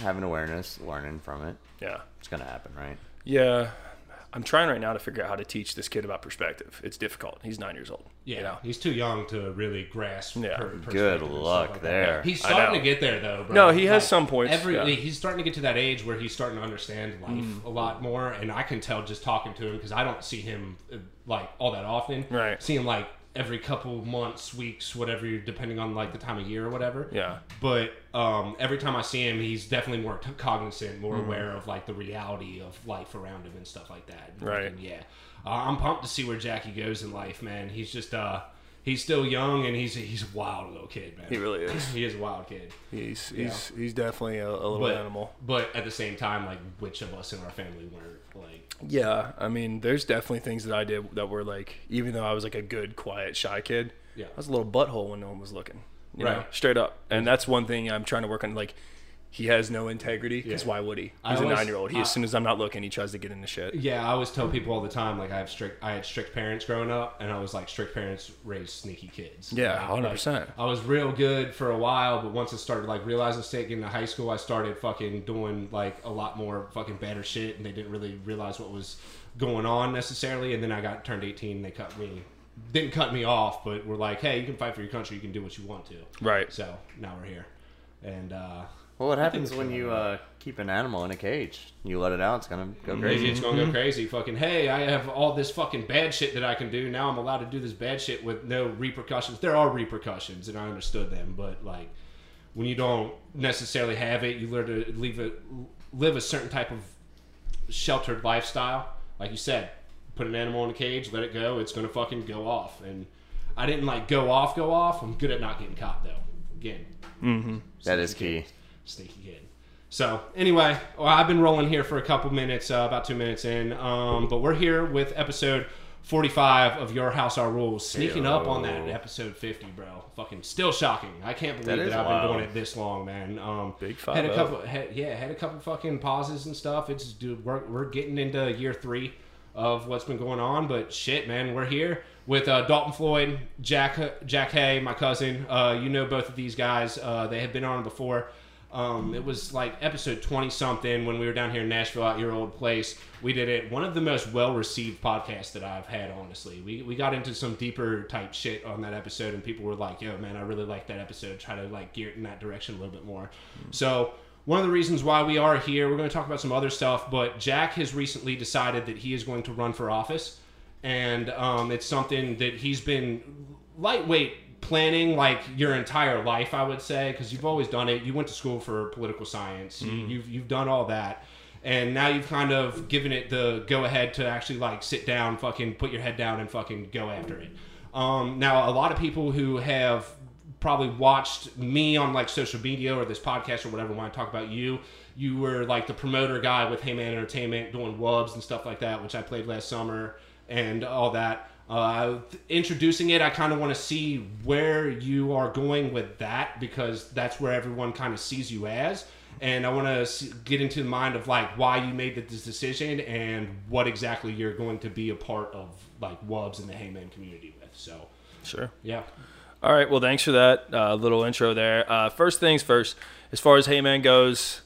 having awareness, learning from it. Yeah. It's gonna happen, right? Yeah. I'm trying right now to figure out how to teach this kid about perspective. It's difficult. He's nine years old. Yeah, You know? he's too young to really grasp. Yeah. per- Good perspective and stuff luck like that. there. He's starting to get there though. Bro. No, he has some points, Every yeah. he's starting to get to that age where he's starting to understand life Mm-hmm. a lot more, and I can tell just talking to him because I don't see him uh, like all that often. Right. See him like every couple months, weeks, whatever, depending on like the time of year or whatever. Yeah. But um, every time I see him, he's definitely more t- cognizant, more Mm-hmm. aware of like the reality of life around him and stuff like that. And Right. fucking, yeah. Uh, I'm pumped to see where Jackie goes in life, man. He's just uh, he's still young and he's he's a wild little kid, man. He really is. he is a wild kid. He's he's he's definitely a, a little But animal. but at the same time, like which of us in our family weren't like Yeah, I mean, there's definitely things that I did that were like, even though I was like a good, quiet, shy kid, Yeah. I was a little butthole when no one was looking. You know, Right. straight up. And that's one thing I'm trying to work on. Like, he has no integrity because Yeah. why would he? I He's a always- nine year old. He, I- as soon as I'm not looking, he tries to get into shit. Yeah, I always tell people all the time, like I have strict, I had strict parents growing up, and I was like, strict parents raise sneaky kids. Yeah, Like, 100%. I was real good for a while, but once I started like realizing state getting to high school, I started fucking doing like a lot more fucking better shit, and they didn't really realize what was going on necessarily. And then I got turned 18, and they cut me, didn't cut me off, but were like, hey, you can fight for your country, you can do what you want to. Right. So now we're here, and uh, Well, what happens when you uh, keep an animal in a cage? You let it out, it's gonna go crazy. crazy. It's gonna go crazy. Fucking hey, I have all this fucking bad shit that I can do. Now I'm allowed to do this bad shit with no repercussions. There are repercussions, and I understood them, but like when you don't necessarily have it, you learn to leave it, live a certain type of sheltered lifestyle. Like you said, put an animal in a cage, let it go. It's gonna fucking go off. And I didn't like go off, go off. I'm good at not getting caught though. Again, That is key. Sneaky kid. So anyway, well, I've been rolling here for a couple minutes, uh, about two minutes in, um, but we're here with episode 45 of Your House Our Rules, sneaking up on that episode 50, bro. Fucking still shocking. I can't believe That that, I've wild. been doing it this long, man. Um, Big had a 5-0. couple, had, yeah, had a couple fucking pauses and stuff. It's dude, we're, we're getting into year three of what's been going on, but shit, man, we're here with uh, Dalton Floyd, Jack Jack Hay, my cousin. Uh, you know both of these guys. Uh, they have been on before. Um, it was like episode 20 something when we were down here in Nashville at your old place. We did it. One of the most well received podcasts that I've had, honestly. We, we got into some deeper type shit on that episode, and people were like, yo, man, I really like that episode. Try to like gear it in that direction a little bit more. So, one of the reasons why we are here, we're going to talk about some other stuff, but Jack has recently decided that he is going to run for office. And um, it's something that he's been lightweight planning like your entire life, I would say, because you've always done it. You went to school for political science. You, you've you've done all that, and now you've kind of given it the go ahead to actually like sit down, fucking put your head down, and fucking go after it. Um, now, a lot of people who have probably watched me on like social media or this podcast or whatever when I talk about you. You were like the promoter guy with Heyman Entertainment doing wubs and stuff like that, which I played last summer and all that. Uh, introducing it, I kind of want to see where you are going with that because that's where everyone kind of sees you as. And I want to get into the mind of like why you made this decision and what exactly you're going to be a part of like Wubs and the Heyman community with. So, Sure. yeah. All right. Well, thanks for that uh, little intro there. Uh, first things first, as far as Heyman goes,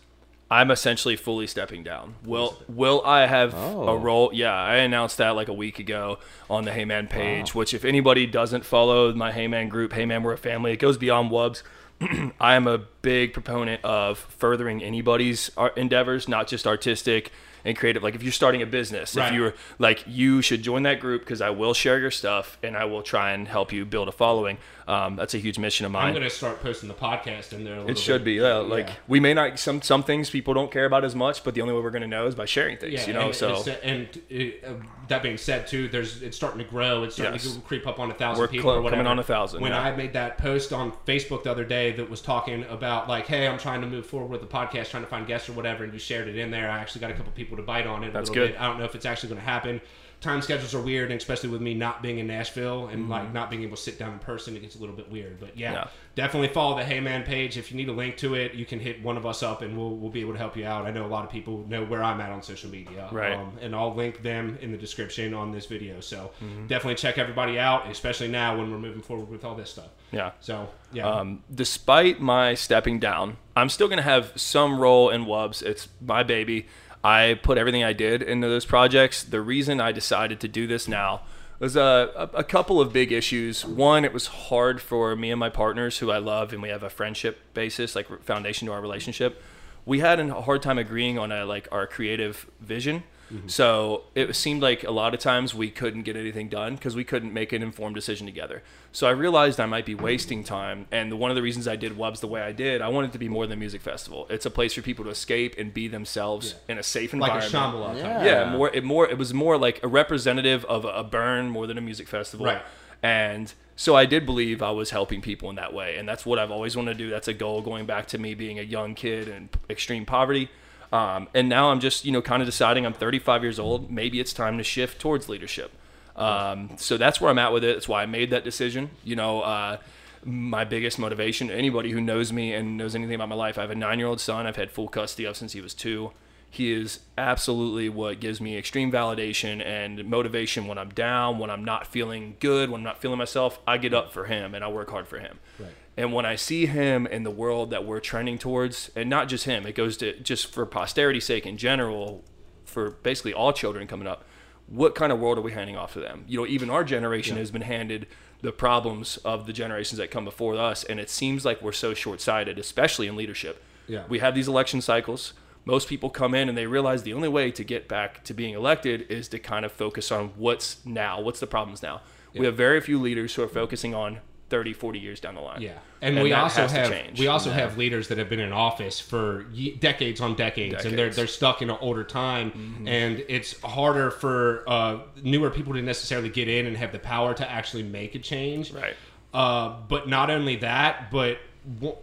I'm essentially fully stepping down. Will Will I have a Oh. role? Yeah, I announced that like a week ago on the Heyman page. Which, if anybody doesn't follow my Heyman group, Heyman We're a Family, it goes beyond Wubs. I am a big proponent of furthering anybody's uh, endeavors, not just artistic and creative. Like if you're starting a business, Right. if you're like you should join that group because I will share your stuff and I will try and help you build a following. Um, that's a huge mission of mine. I'm going to start posting the podcast in there a little It should bit. be, yeah. Like Yeah. we may not some some things people don't care about as much, but the only way we're going to know is by sharing things. Yeah, you know, and, so and it, uh, that being said, too, there's it's starting to grow. It's starting Yes. to creep up on a thousand We're people clo- or whatever. coming on a thousand, When. I made that post on Facebook the other day that was talking about like, hey, I'm trying to move forward with the podcast, trying to find guests or whatever, and you shared it in there. I actually got a couple people to bite on it a That's little good. bit. I don't know if it's actually going to happen. Time schedules are weird, and especially with me not being in Nashville and like not being able to sit down in person, it gets a little bit weird. But yeah, Mm-hmm. Yeah. definitely follow the Heyman page. If you need a link to it, you can hit one of us up, and we'll we'll be able to help you out. I know a lot of people know where I'm at on social media, Right. Um, and I'll link them in the description on this video. So Mm-hmm. definitely check everybody out, especially now when we're moving forward with all this stuff. Yeah. So yeah, Um, despite my stepping down, I'm still going to have some role in Wubs. It's my baby. I put everything I did into those projects. The reason I decided to do this now was a, a, a couple of big issues. One, it was hard for me and my partners, who I love, and we have a friendship basis, like foundation to our relationship. We had a hard time agreeing on a, like our creative vision. Mm-hmm. So it seemed like a lot of times we couldn't get anything done because we couldn't make an informed decision together. So I realized I might be wasting time. And one of the reasons I did Wubs the way I did, I wanted it to be more than a music festival. It's a place for people to escape and be themselves in a safe environment. like a environment. Shambhala. Yeah. yeah, more it more it was more like a representative of a, a burn more than a music festival. Right. And so I did believe I was helping people in that way, and that's what I've always wanted to do. That's a goal going back to me being a young kid in extreme poverty. Um, and now I'm just, you know, kind of deciding I'm 35 years old. Maybe it's time to shift towards leadership. Um, so that's where I'm at with it. That's why I made that decision. You know, uh, my biggest motivation, anybody who knows me and knows anything about my life, I have a nine year old son I've had full custody of since he was two. He is absolutely what gives me extreme validation and motivation when I'm down, when I'm not feeling good, when I'm not feeling myself. I get up for him and I work hard for him. Right. And when I see him in the world that we're trending towards, and not just him, it goes to just for posterity's sake in general, for basically all children coming up, what kind of world are we handing off to them? You know, even our generation has been handed the problems of the generations that come before us, and it seems like we're so short sighted, especially in leadership. Yeah. We have these election cycles. Most people come in and they realize the only way to get back to being elected is to kind of focus on what's now, what's the problems now. We have very few leaders who are focusing on 30, 40 years down the line. Yeah, and, And we also has to have we also have leaders that have been in office for ye- decades on decades, and they're Mm-hmm. they're stuck in an older time, and it's harder for uh, newer people to necessarily get in and have the power to actually make a change. Right. Uh, but not only that, but w-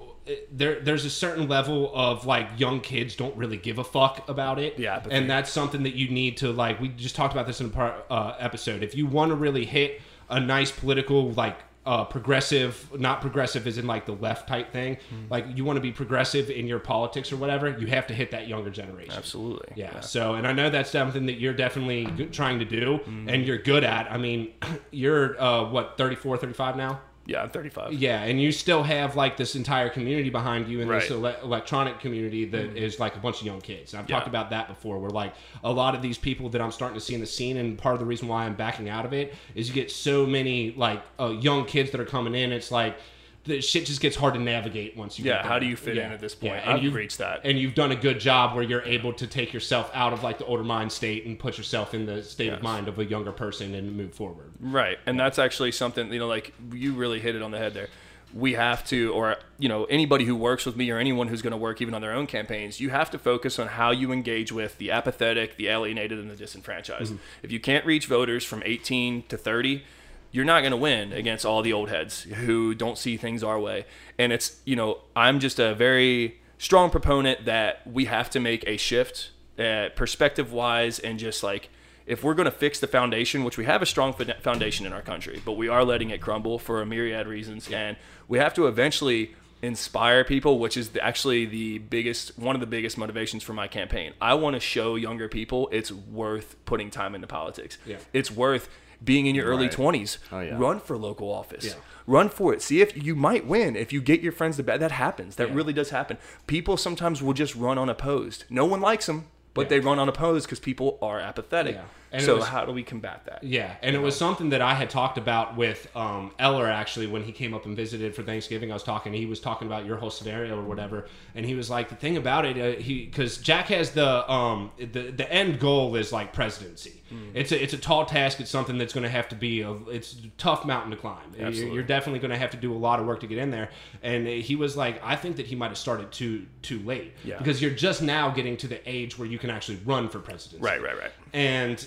there there's a certain level of like young kids don't really give a fuck about it. Yeah, and that's something that you need to like. We just talked about this in a part, uh, episode. If you want to really hit a nice political like. Uh, progressive, not progressive as in like the left type thing. Hmm. Like you want to be progressive in your politics or whatever, you have to hit that younger generation. Absolutely. Yeah. So, and I know that's something that you're definitely trying to do Mm-hmm. and you're good at. I mean, you're uh, what 34, 35 now. Yeah, I'm 35. Yeah, and you still have like this entire community behind you and this ele- electronic community that is like a bunch of young kids. And I've Yeah. talked about that before, where like a lot of these people that I'm starting to see in the scene, and part of the reason why I'm backing out of it is you get so many like uh, young kids that are coming in. It's like the shit just gets hard to navigate once you. Yeah, get how do you fit Yeah. in at this point? Yeah, and I've you've reached that. and you've done a good job where you're able to take yourself out of like the older mind state and put yourself in the state of mind of a younger person and move forward. Right. And that's actually something, you know, like you really hit it on the head there. We have to, or, you know, anybody who works with me or anyone who's going to work even on their own campaigns, you have to focus on how you engage with the apathetic, the alienated, and the disenfranchised. Mm-hmm. If you can't reach voters from 18 to 30, you're not going to win against all the old heads who don't see things our way. And it's, you know, I'm just a very strong proponent that we have to make a shift uh, perspective wise and just like, if we're going to fix the foundation, which we have a strong foundation in our country, but we are letting it crumble for a myriad reasons, and we have to eventually inspire people, which is actually the biggest, one of the biggest motivations for my campaign. I want to show younger people it's worth putting time into politics. Yeah. It's worth being in your early Right. 20s. Oh, yeah. Run for local office. Yeah. Run for it. See if you might win if you get your friends to bet. That happens. That Yeah. really does happen. People sometimes will just run unopposed. No one likes them, but they run unopposed because people are apathetic. And so was- how do we combat that? Yeah, and it was something that I had talked about with um, Eller actually when he came up and visited for Thanksgiving. I was talking, he was talking about your whole scenario or whatever, and he was like, the thing about it, uh, he because Jack has the um the the end goal is like presidency. It's a it's a tall task. It's something that's going to have to be a it's a tough mountain to climb. You're- Absolutely. You're definitely going to have to do a lot of work to get in there. And he was like, I think that he might have started too too late Yeah. because you're just now getting to the age where you can actually run for presidency Right, right, right. and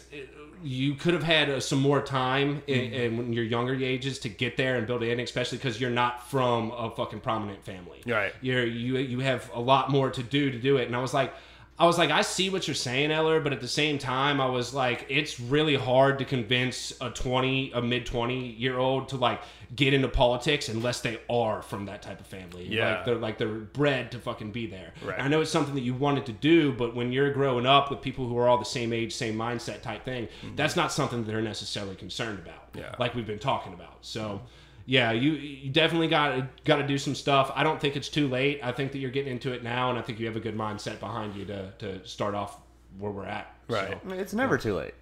you could have had uh, some more time in, Mm-hmm. in when your younger ages to get there and build it in, especially because you're not from a fucking prominent family. Right. You're you you have a lot more to do to do it. And I was like, I was like, I see what you're saying, Eller, but at the same time, I was like, it's really hard to convince a 20, a mid 20 year old to like get into politics unless they are from that type of family. Yeah. Like they're like they're bred to fucking be there. Right. I know it's something that you wanted to do, but when you're growing up with people who are all the same age, same mindset type thing, that's not something that they're necessarily concerned about. Mm-hmm. Yeah. Like we've been talking about. So yeah, you you definitely got got to do some stuff. I don't think it's too late. I think that you're getting into it now, and I think you have a good mindset behind you to to start off where we're at. Right. So, it's never too late.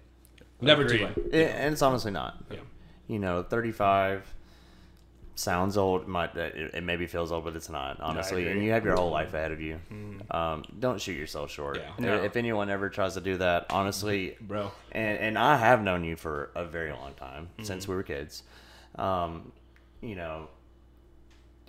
never too late. It, and it's honestly not. Yeah. You know, 35 sounds old. Might it, it maybe feels old, but it's not. Honestly, and you have your whole life ahead of you. Um, don't shoot yourself short. Yeah. No. If anyone ever tries to do that, honestly, Bro. and and I have known you for a very long time since we were kids. Um, you know,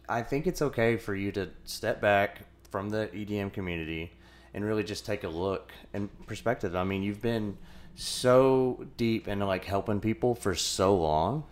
I think it's okay for you to step back from the EDM community and really just take a look and perspective. I mean, you've been so deep into like helping people for so long,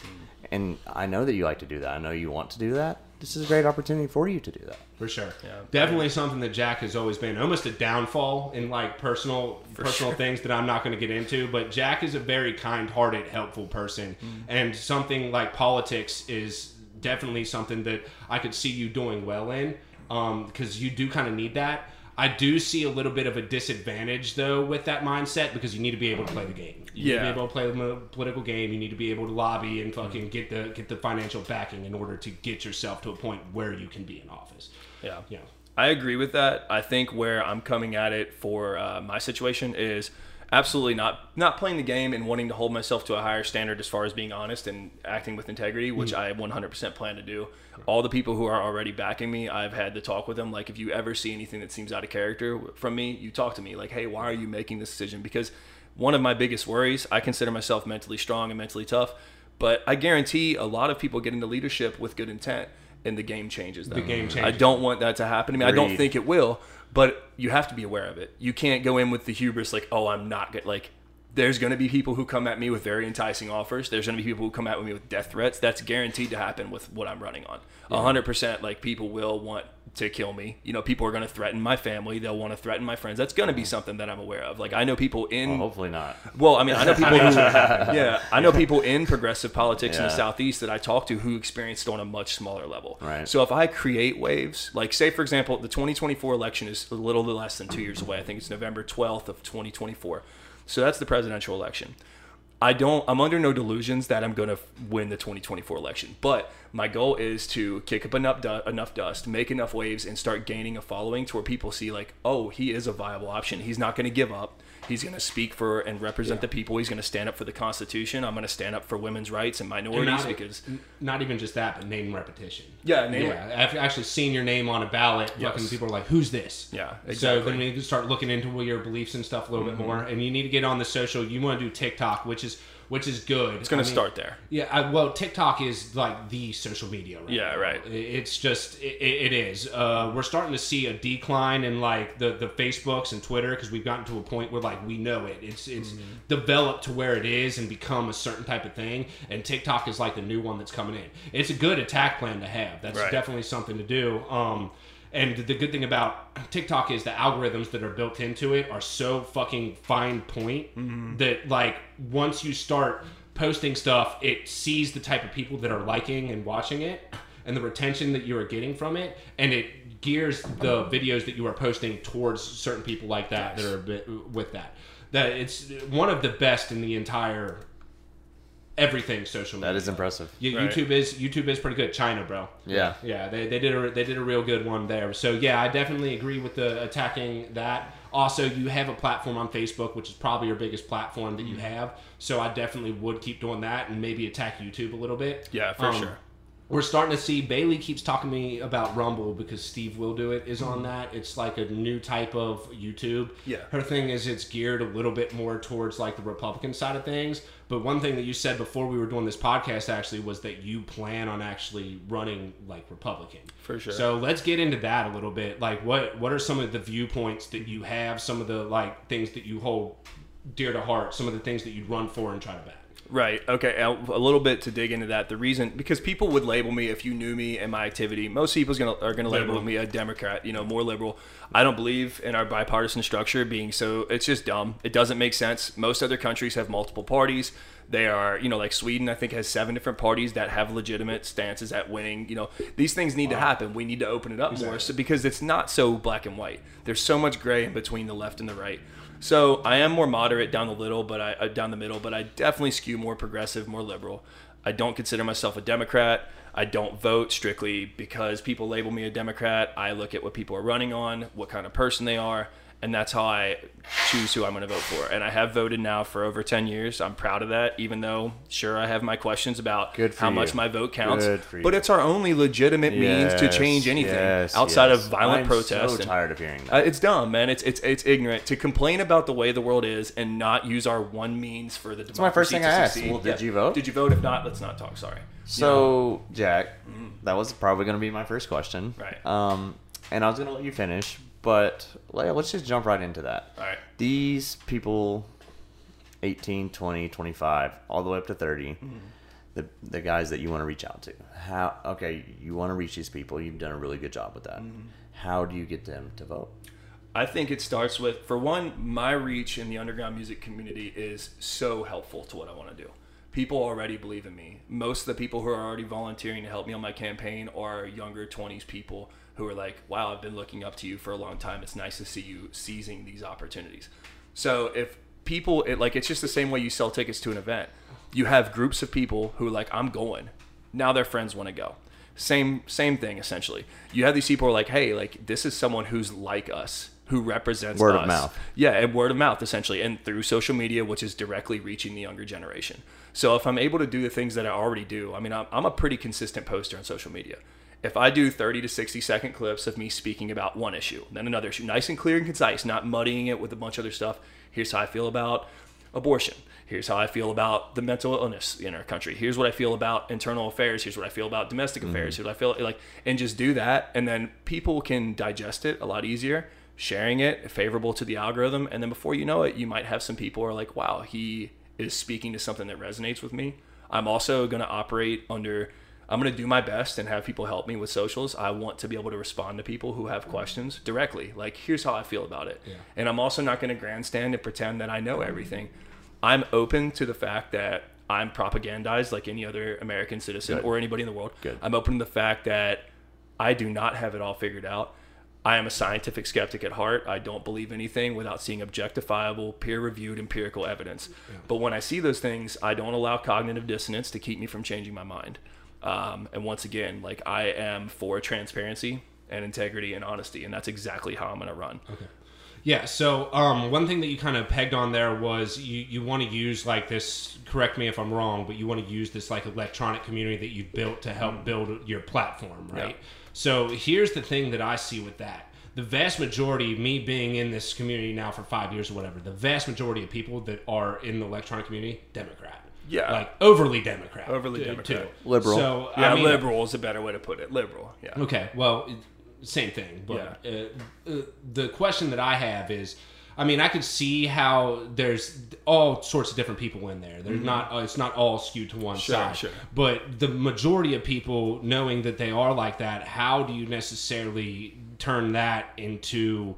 and I know that you like to do that. I know you want to do that. This is a great opportunity for you to do that. For sure. Yeah. Definitely something that Jack has always been almost a downfall in like personal personal sure. things that I'm not going to get into, but Jack is a very kind-hearted, helpful person mm-hmm. and something like politics is definitely something that I could see you doing well in um because you do kind of need that. I do see a little bit of a disadvantage though with that mindset because you need to be able to play the game. You need to Yeah. be able to play the political game. You need to be able to lobby and fucking get the get the financial backing in order to get yourself to a point where you can be in office. Yeah. Yeah. I agree with that. I think where I'm coming at it for uh, my situation is absolutely not not playing the game and wanting to hold myself to a higher standard as far as being honest and acting with integrity, which mm. I 100% plan to do. All the people who are already backing me, I've had to talk with them. Like, if you ever see anything that seems out of character from me, you talk to me. Like, hey, why are you making this decision? Because one of my biggest worries, I consider myself mentally strong and mentally tough, but I guarantee a lot of people get into leadership with good intent. And the game changes. Them. game changes. I don't want that to happen to me. I don't think it will, but you have to be aware of it. You can't go in with the hubris like, "Oh, I'm not good." Like, there's going to be people who come at me with very enticing offers. There's going to be people who come at me with death threats. That's guaranteed to happen with what I'm running on. Hundred percent. Like, people will want to kill me. You know, people are going to threaten my family. They'll want to threaten my friends. That's going to be mm. something that I'm aware of. Like, I know people in Well, hopefully not. well, I mean, I know people who, yeah, I know people in progressive politics in the southeast that I talk to who experienced on a much smaller level. Right. So if I create waves, like say for example, the 2024 election is a little less than two years away. I think it's November 12th of 2024. So that's the presidential election. I don't. I'm under no delusions that I'm going to win the 2024 election. But my goal is to kick up enough du- enough dust, make enough waves, and start gaining a following to where people see like, oh, he is a viable option. He's not going to give up. He's going to speak for and represent the people. He's going to stand up for the Constitution. I'm going to stand up for women's rights and minorities not, because not even just that, but name repetition. Yeah, name yeah. After actually seeing your name on a ballot, Yes. fucking people are like, "Who's this?" Yeah, So exactly. Mm-hmm. then we need to start looking into your beliefs and stuff a little bit more, and you need to get on the social. You want to do TikTok, which is which is good. it's going to start there. Yeah, I, well, TikTok is like the social media. Right Yeah, now. right. It's just it, it is. Uh, we're starting to see a decline in like the the Facebooks and Twitter because we've gotten to a point where like we know it. It's it's Mm-hmm. developed to where it is and become a certain type of thing. And TikTok is like the new one that's coming in. It's a good attack plan to have. That's Right. definitely something to do. Um, and the good thing about TikTok is the algorithms that are built into it are so fucking fine point Mm-hmm. that like once you start posting stuff, it sees the type of people that are liking and watching it and the retention that you are getting from it, and it gears the videos that you are posting towards certain people like that that are a bit with that. That it's one of the best in the entire everything social media. That is impressive. Yeah, Right. YouTube is YouTube is pretty good. China, bro. Yeah. Yeah, they, they did a they did a real good one there. So yeah, I definitely agree with the attacking that. Also, you have a platform on Facebook, which is probably your biggest platform that you have. So I definitely would keep doing that and maybe attack YouTube a little bit. Yeah, for Um, sure. We're starting to see Bailey keeps talking to me about Rumble because Steve will do it is on mm-hmm. that. It's like a new type of YouTube. Yeah. Her thing is it's geared a little bit more towards like the Republican side of things. But one thing that you said before we were doing this podcast actually was that you plan on actually running like Republican. For sure. So let's get into that a little bit. Like what what are some of the viewpoints that you have, some of the like things that you hold dear to heart, some of the things that you'd run for and try to back. Right. Okay. A a little bit to dig into that. The reason because people would label me if you knew me and my activity. Most people's gonna are gonna label Liberal. me a Democrat. You know, more liberal. I don't believe in our bipartisan structure being so. It's just dumb. It doesn't make sense. Most other countries have multiple parties. They are, you know, like Sweden. I think has seven different parties that have legitimate stances at winning. You know, these things need to happen. We need to open it up more, so because it's not so black and white. There's so much gray in between the left and the right. So I am more moderate down the little, but I uh, down the middle, but I definitely skew more progressive, more liberal. I don't consider myself a Democrat. I don't vote strictly because people label me a Democrat. I look at what people are running on, what kind of person they are, and that's how I choose who I'm going to vote for. And I have voted now for over 10 years. I'm proud of that, even though, sure, I have my questions about Good how you. much my vote counts. Good for you. But it's our only legitimate means to change anything yes, outside yes. of violent I'm protest. So tired of hearing that. uh, it's dumb, man. It's it's it's ignorant to complain about the way the world is and not use our one means for the. That's my first thing I asked. Well, did you vote? Did you vote? If not, let's not talk. Sorry. So, Jack, that was probably going to be my first question. Mm-hmm. Right. Um, and I was going to let you finish, but like, let's just jump right into that. All right. These people, 18, 20, 25, all the way up to 30, Mm-hmm. the, the guys that you want to reach out to. How, okay, you want to reach these people. You've done a really good job with that. Mm-hmm. How do you get them to vote? I think it starts with, for one, my reach in the underground music community is so helpful to what I want to do. People already believe in me. Most of the people who are already volunteering to help me on my campaign are younger 20s people who are like, wow, I've been looking up to you for a long time. It's nice to see you seizing these opportunities. So if people, it, like, it's just the same way you sell tickets to an event. You have groups of people who are like, I'm going. Now their friends want to go same same thing essentially you have these people who are like hey like this is someone who's like us who represents Word of mouth. yeah and word of mouth essentially and through social media which is directly reaching the younger generation so if i'm able to do the things that i already do i mean i'm, I'm a pretty consistent poster on social media if i do 30 to 60 second clips of me speaking about one issue then another issue nice and clear and concise not muddying it with a bunch of other stuff here's how i feel about abortion. Here's how I feel about the mental illness in our country. Here's what I feel about internal affairs. Here's what I feel about domestic affairs. Mm-hmm. Here's what I feel like, and just do that, and then people can digest it a lot easier. Sharing it favorable to the algorithm, and then before you know it, you might have some people who are like, "Wow, he is speaking to something that resonates with me." I'm also going to operate under. I'm going to do my best and have people help me with socials. I want to be able to respond to people who have mm-hmm. questions directly. Like, here's how I feel about it. And I'm also not going to grandstand and pretend that I know mm-hmm. everything. I'm open to the fact that I'm propagandized like any other American citizen Good. or anybody in the world. Good. I'm open to the fact that I do not have it all figured out. I am a scientific skeptic at heart. I don't believe anything without seeing objectifiable, peer reviewed empirical evidence. But when I see those things, I don't allow cognitive dissonance to keep me from changing my mind. Um, and once again, like I am for transparency and integrity and honesty, and that's exactly how I'm going to run. Okay. Yeah. So um, one thing that you kind of pegged on there was you, you want to use like this. Correct me if I'm wrong, but you want to use this like electronic community that you've built to help build your platform, right? Yeah. So here's the thing that I see with that. The vast majority, me being in this community now for five years or whatever, the vast majority of people that are in the electronic community, Democrat. Yeah. Like overly Democrat. Overly t- Democrat. Too. Liberal. So, Yeah, I mean, liberal is a better way to put it. Liberal. Yeah. Okay, well, same thing. But uh, uh, the question that I have is, I mean, I could see how there's all sorts of different people in there. There's not, uh, it's not all skewed to one Mm-hmm. Sure, side. sure. But the majority of people knowing that they are like that, how do you necessarily turn that into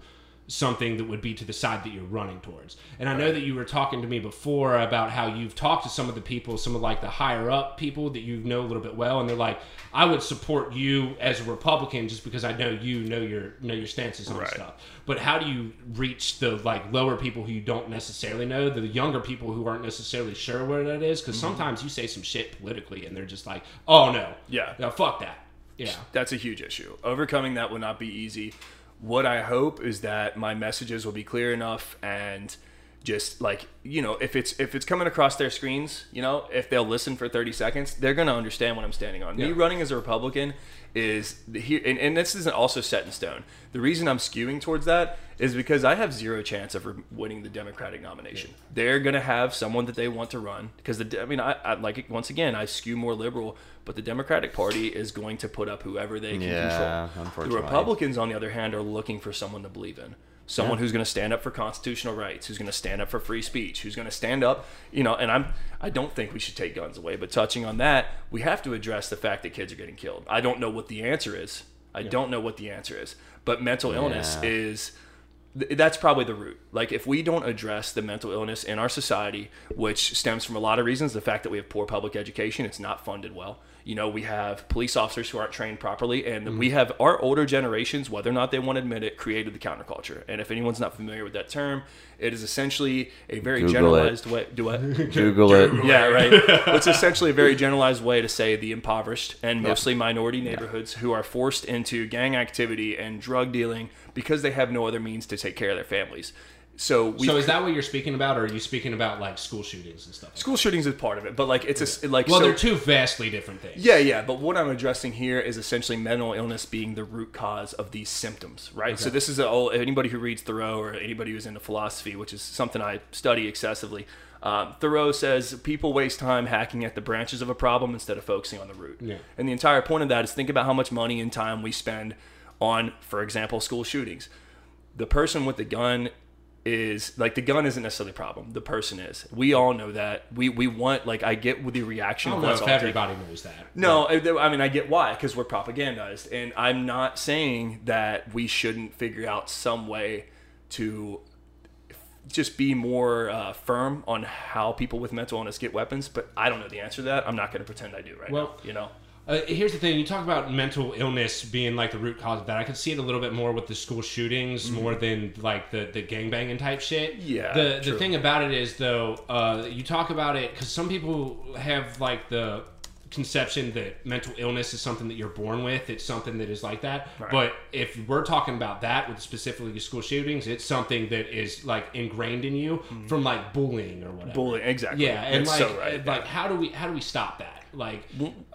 something that would be to the side that you're running towards. And I know that you were talking to me before about how you've talked to some of the people, some of like the higher up people that you know a little bit well, and they're like, I would support you as a Republican just because I know you know your know your stances on Right. stuff. But how do you reach the like lower people who you don't necessarily know, the younger people who aren't necessarily sure where that is? Because mm-hmm. sometimes you say some shit politically, and they're just like, oh no, Yeah. no, fuck that, yeah. That's a huge issue. Overcoming that will not be easy. What I hope is that my messages will be clear enough and just like you know if it's if it's coming across their screens you know if they'll listen for 30 seconds they're going to understand what i'm standing on. Me running as a republican is here and, and this isn't also set in stone. The reason i'm skewing towards that is because i have zero chance of re- winning the democratic nomination. They're going to have someone that they want to run because the i mean I, I like it once again i skew more liberal but the democratic party is going to put up whoever they can Yeah, control. The republicans on the other hand are looking for someone to believe in someone who's going to stand up for constitutional rights, who's going to stand up for free speech, who's going to stand up, you know, and I'm I don't think we should take guns away, but touching on that, we have to address the fact that kids are getting killed. I don't know what the answer is. I don't know what the answer is, but mental illness Yeah. is that's probably the root. Like if we don't address the mental illness in our society, which stems from a lot of reasons, the fact that we have poor public education, it's not funded well. You know, we have police officers who aren't trained properly, and mm-hmm. we have our older generations, whether or not they want to admit it, created the counterculture. And if anyone's not familiar with that term, it is essentially a very Google it. generalized way. Do what? Google it. Yeah, right. It's essentially a very generalized way to say the impoverished and mostly minority neighborhoods who are forced into gang activity and drug dealing because they have no other means to take care of their families. So we So is that what you're speaking about, or are you speaking about like school shootings and stuff? Like school shootings is part of it, but like it's a like? Well, so, they're two vastly different things. yeah, yeah, but what I'm addressing here is essentially mental illness being the root cause of these symptoms, right? So this is a, oh, anybody who reads Thoreau or anybody who's into philosophy, which is something I study excessively. Um, Thoreau says people waste time hacking at the branches of a problem instead of focusing on the root. Yeah. And the entire point of that is think about how much money and time we spend on, for example, school shootings. The person with the gun is like the gun isn't necessarily the problem. The person is. We all know that. We we want like I get the reaction I don't know if everybody knows that. no, I I mean I get why because we're propagandized, and I'm not saying that we shouldn't figure out some way to just be more uh, firm on how people with mental illness get weapons. But I don't know the answer to that. I'm not going to pretend I do right Well, now. You know, Uh, here's the thing: you talk about mental illness being like the root cause of that. I could see it a little bit more with the school shootings, more than like the the gangbanging type shit. Mm-hmm. Yeah, The the thing about it is though, uh, you talk about it because some people have like the conception that mental illness is something that you're born with. It's something that is like that. But if we're talking about that with specifically the school shootings, it's something that is like ingrained in you from like bullying or whatever. bullying exactly. Yeah, and That's like, so right. like how do we how do we stop that? Like,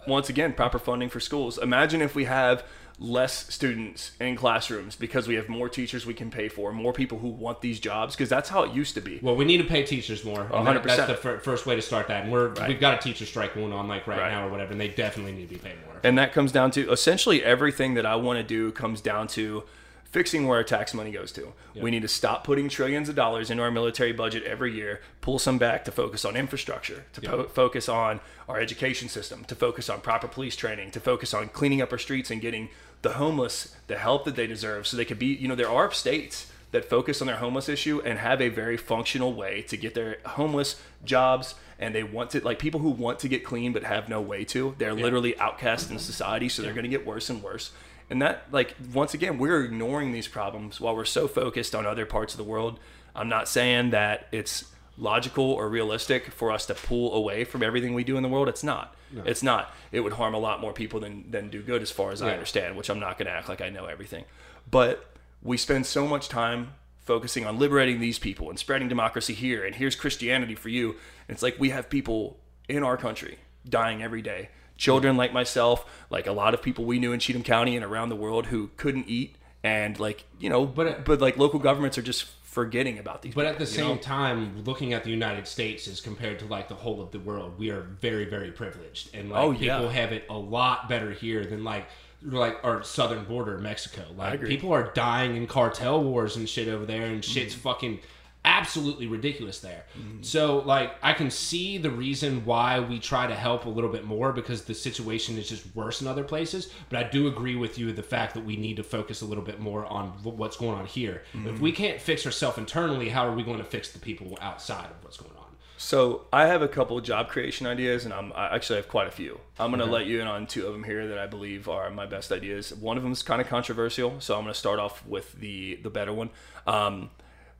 once again, proper funding for schools. Imagine if we have less students in classrooms because we have more teachers we can pay for, more people who want these jobs because that's how it used to be. Well, we need to pay teachers more. 100%. That's the fir- first way to start that. And we're we've got a teacher strike going on like right, Right. now or whatever, and they definitely need to be paid more. And that comes down to essentially everything that I want to do comes down to fixing where our tax money goes to. We need to stop putting trillions of dollars into our military budget every year, pull some back to focus on infrastructure, to po- focus on our education system, to focus on proper police training, to focus on cleaning up our streets and getting the homeless the help that they deserve so they could be, you know, there are states that focus on their homeless issue and have a very functional way to get their homeless jobs and they want to like people who want to get clean but have no way to they're literally outcast in society so they're going to get worse and worse and that like once again we're ignoring these problems while we're so focused on other parts of the world. I'm not saying that it's logical or realistic for us to pull away from everything we do in the world. It's not. It's not. It would harm a lot more people than than do good as far as i understand which i'm not going to act like i know everything. But we spend so much time focusing on liberating these people and spreading democracy here and here's christianity for you. And it's like we have people in our country dying every day children like myself like a lot of people we knew in cheatham county and around the world who couldn't eat and like you know But- but like local governments are just forgetting about these But people, at the same know? time, looking at the United States as compared to like the whole of the world, we are very, very privileged, and like Oh, yeah. people have it a lot better here than like like our southern border, Mexico. Like people are dying in cartel wars and shit over there, and shit's Mm-hmm. fucking absolutely ridiculous there. So like I can see the reason why we try to help a little bit more because the situation is just worse in other places. But I do agree with you the fact that we need to focus a little bit more on wh- what's going on here. If we can't fix ourselves internally, how are we going to fix the people outside of what's going on? So I have a couple of job creation ideas, and I'm I actually have quite a few. I'm gonna let you in on two of them here that I believe are my best ideas. One of them is kind of controversial, so I'm gonna start off with the the better one. Um,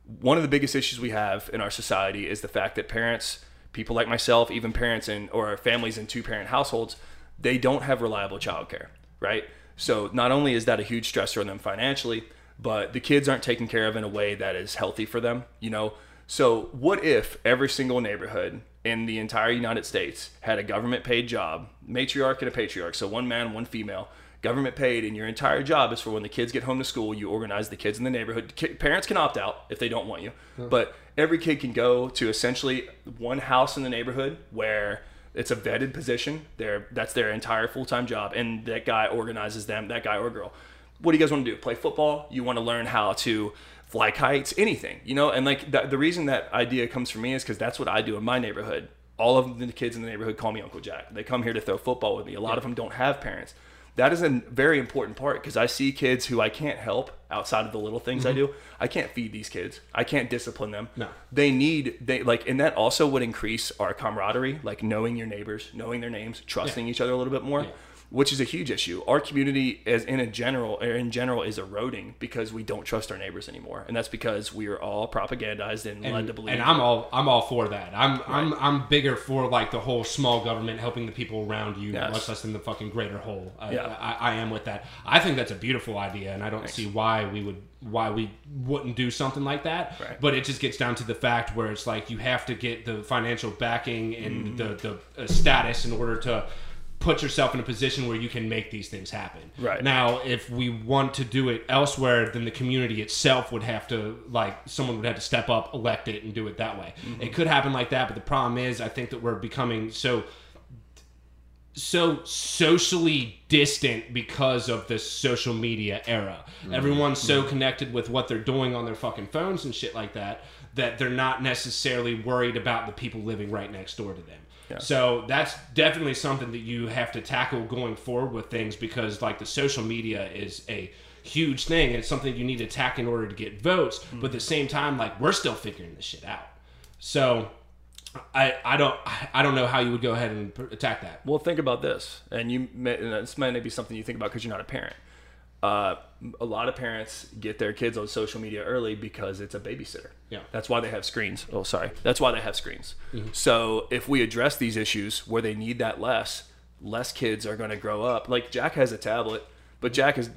one of the biggest issues we have in our society is the fact that parents, people like myself, even parents in or families in two parent households, they don't have reliable childcare, right? So not only is that a huge stressor on them financially, but the kids aren't taken care of in a way that is healthy for them, you know. So what if every single neighborhood in the entire United States had a government paid job, matriarch and a patriarch, so one man, one female, government paid, and your entire job is for when the kids get home to school, you organize the kids in the neighborhood. Ki- Parents can opt out if they don't want you, but every kid can go to essentially one house in the neighborhood where it's a vetted position. They're, that's their entire full time job, and that guy organizes them. That guy or girl. What do you guys want to do? Play football? You want to learn how to fly kites, anything, you know. And like the, the reason that idea comes from me is because that's what I do in my neighborhood. All of the kids in the neighborhood call me Uncle Jack. They come here to throw football with me. A lot of them don't have parents. That is a very important part because I see kids who I can't help outside of the little things I mm-hmm. do. I can't feed these kids. I can't discipline them. No. They need they like and that also would increase our camaraderie, like knowing your neighbors, knowing their names, trusting each other a little bit more. Which is a huge issue. Our community, as in a general, or in general, is eroding because we don't trust our neighbors anymore, and that's because we are all propagandized and, led to believe. and I'm all I'm all for that. I'm I'm I'm bigger for like the whole small government helping the people around you, Yes. much less than the fucking greater whole. I, Yeah. I, I am with that. I think that's a beautiful idea, and I don't see why we would why we wouldn't do something like that. Right. But it just gets down to the fact where it's like you have to get the financial backing and Mm-hmm. the the uh, status in order to put yourself in a position where you can make these things happen. Right. Now, if we want to do it elsewhere, then the community itself would have to, like, someone would have to step up, elect it, and do it that way. Mm-hmm. It could happen like that, but the problem is, I think that we're becoming so so socially distant because of this social media era. Mm-hmm. Everyone's so mm-hmm. connected with what they're doing on their fucking phones and shit like that that they're not necessarily worried about the people living right next door to them. So that's definitely something that you have to tackle going forward with things because like the social media is a huge thing and it's something you need to attack in order to get votes, hmm. but at the same time like we're still figuring this shit out. So I, I don't I don't know how you would go ahead and attack that. Well, think about this, and you may, and this might not be something you think about because you're not a parent. Uh, a lot of parents get their kids on social media early because it's a babysitter. Yeah. that's why they have screens. Oh, sorry, that's why they have screens. So if we address these issues where they need that less, less kids are going to grow up. Like Jack has a tablet, but Jack is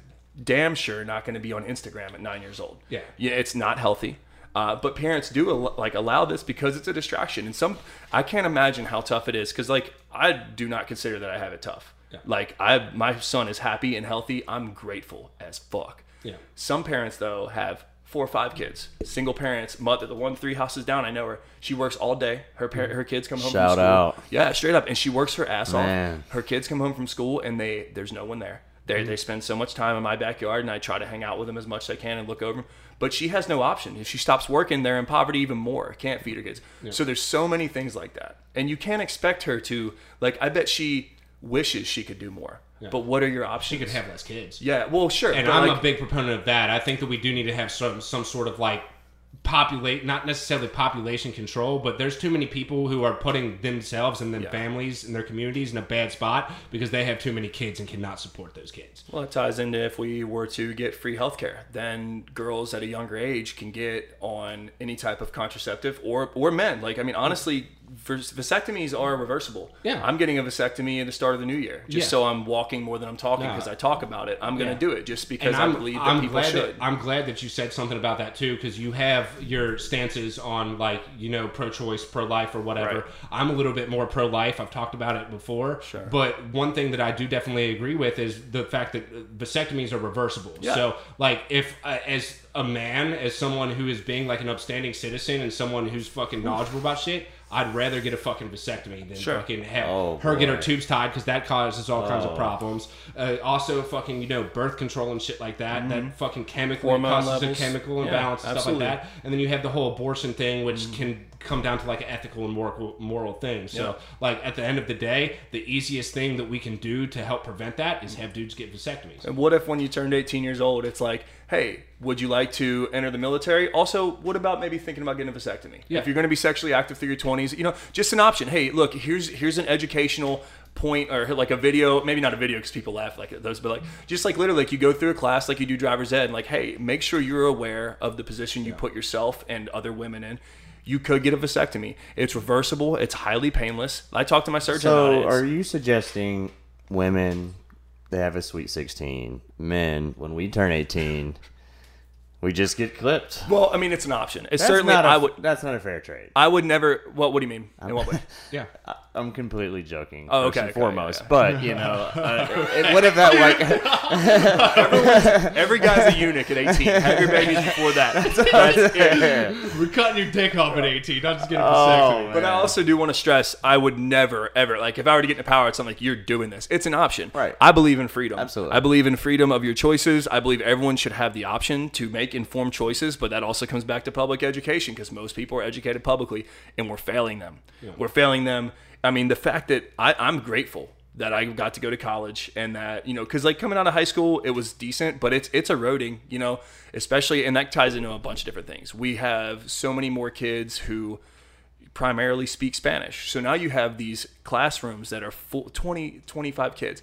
damn sure not going to be on Instagram at nine years old. Yeah. yeah, it's not healthy. Uh, but parents do al- like allow this because it's a distraction, and some I can't imagine how tough it is because like I do not consider that I have it tough. Yeah. Like I, my son is happy and healthy. I'm grateful as fuck. Yeah. Some parents though have four or five kids, single parents. Mother, the one three houses down, I know her. She works all day. Her par- her kids come home. Shout from school. out. Yeah, straight up, and she works her ass Man. off. Her kids come home from school and they there's no one there. They they spend so much time in my backyard, and I try to hang out with them as much as I can and look over them. But she has no option. If she stops working, they're in poverty even more. Can't feed her kids. So there's so many things like that, and you can't expect her to like. I bet she wishes she could do more. But what are your options? She could have less kids. Yeah, well, sure. And I'm like, a big proponent of that. I think that we do need to have some some sort of like populate not necessarily population control, but there's too many people who are putting themselves and their Yeah. families and their communities in a bad spot because they have too many kids and cannot support those kids. Well, it ties into if we were to get free healthcare, then girls at a younger age can get on any type of contraceptive, or or men. Like, I mean, honestly, vasectomies are reversible. Yeah. I'm getting a vasectomy at the start of the new year, just Yeah. so I'm walking more than I'm talking No. because I talk about it. I'm gonna Yeah. do it just because I I'm, believe that I'm people glad should. That, I'm glad that you said something about that too, because you have your stances on like you know pro-choice, pro-life, or whatever. Right. I'm a little bit more pro-life. I've talked about it before. Sure. But one thing that I do definitely agree with is the fact that uh, vasectomies are reversible. Yeah. So like if uh, as a man, as someone who is being like an upstanding citizen and someone who's fucking knowledgeable about shit. I'd rather get a fucking vasectomy than Sure. fucking have Oh, her get her tubes tied because that causes all kinds of Oh. problems. Uh, also, fucking you know birth control and shit like that. That mm-hmm. fucking chemical Hormone causes levels. a chemical Yeah, imbalance and stuff like that. And then you have the whole abortion thing, which mm. can come down to like an ethical and moral moral thing. So, Yeah. like at the end of the day, the easiest thing that we can do to help prevent that is mm. have dudes get vasectomies. And what if when you turned 18 years old, it's like, hey, would you like to enter the military? Also, what about maybe thinking about getting a vasectomy? Yeah. If you're going to be sexually active through your 20s, you know, just an option. Hey, look, here's here's an educational point or like a video, maybe not a video because people laugh like those, but like just like literally like you go through a class like you do driver's ed and like, hey, make sure you're aware of the position you put yourself and other women in. You could get a vasectomy. It's reversible. It's highly painless. I talked to my surgeon. about So, it. are you suggesting women they have a sweet sixteen, men when we turn eighteen, we just get clipped? well, I mean, it's an option. It's That's certainly not a, I would That's not a fair trade. I would never. What? What do you mean? In what way? Yeah, I'm completely joking. Oh, first okay, and okay, foremost, yeah. but you know, uh, it- what if that like Every guy's a eunuch at 18. Have your babies before that. That's it. We're cutting your dick off at 18. Not just getting a Oh, vasectomy. But I also do want to stress I would never, ever, like, if I were to get into power, it's not like you're doing this. It's an option. Right. I believe in freedom. Absolutely. I believe in freedom of your choices. I believe everyone should have the option to make informed choices, but that also comes back to public education because most people are educated publicly and we're failing them. We're failing them. I mean, the fact that I, I'm grateful that I got to go to college and that, you know, because like coming out of high school, it was decent, but it's it's eroding, you know, especially, and that ties into a bunch of different things. We have so many more kids who primarily speak Spanish. So now you have these classrooms that are full 20, 25 kids.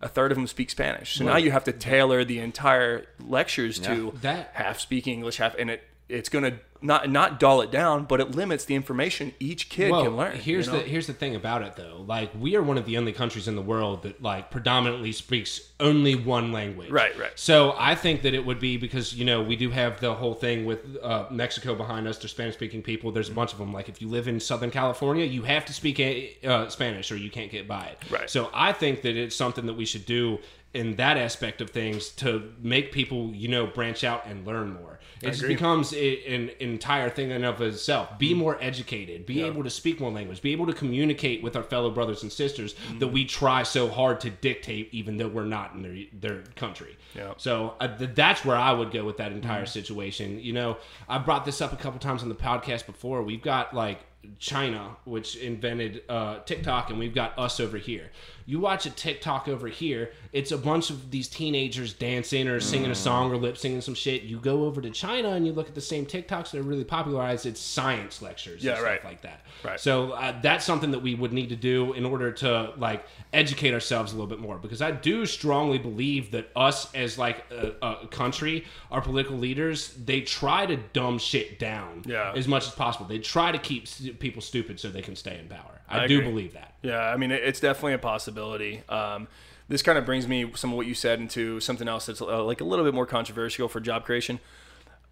A third of them speak Spanish. So now you have to tailor the entire lectures to That- half speak English, half, and it it's going to not not dull it down, but it limits the information each kid well, can learn. Here's you know? the here's the thing about it though. Like we are one of the only countries in the world that like predominantly speaks only one language. Right, right. So I think that it would be because you know we do have the whole thing with uh, Mexico behind us. There's Spanish speaking people. There's a bunch of them. Like if you live in Southern California, you have to speak uh, Spanish or you can't get by it. Right. So I think that it's something that we should do in that aspect of things to make people you know branch out and learn more. It just agree. becomes a, an entire thing in and of itself. Mm. Be more educated. Be able to speak more language. Be able to communicate with our fellow brothers and sisters Mm. that we try so hard to dictate, even though we're not in their their country. Yeah. So uh, th- that's where I would go with that entire Mm. situation. You know, I brought this up a couple times on the podcast before. We've got like China, which invented uh, TikTok, and we've got us over here. You watch a TikTok over here, it's a bunch of these teenagers dancing or singing Mm. a song or lip singing some shit. You go over to China and you look at the same TikToks that are really popularized. It's science lectures, Yeah, and stuff right. like that. Right. So uh, that's something that we would need to do in order to like educate ourselves a little bit more because I do strongly believe that us as like a, a country, our political leaders, they try to dumb shit down Yeah. as much as possible. They try to keep people stupid so they can stay in power. I, I do believe that. Yeah, I mean, it's definitely a possibility. Um, this kind of brings me some of what you said into something else that's uh, like a little bit more controversial for job creation.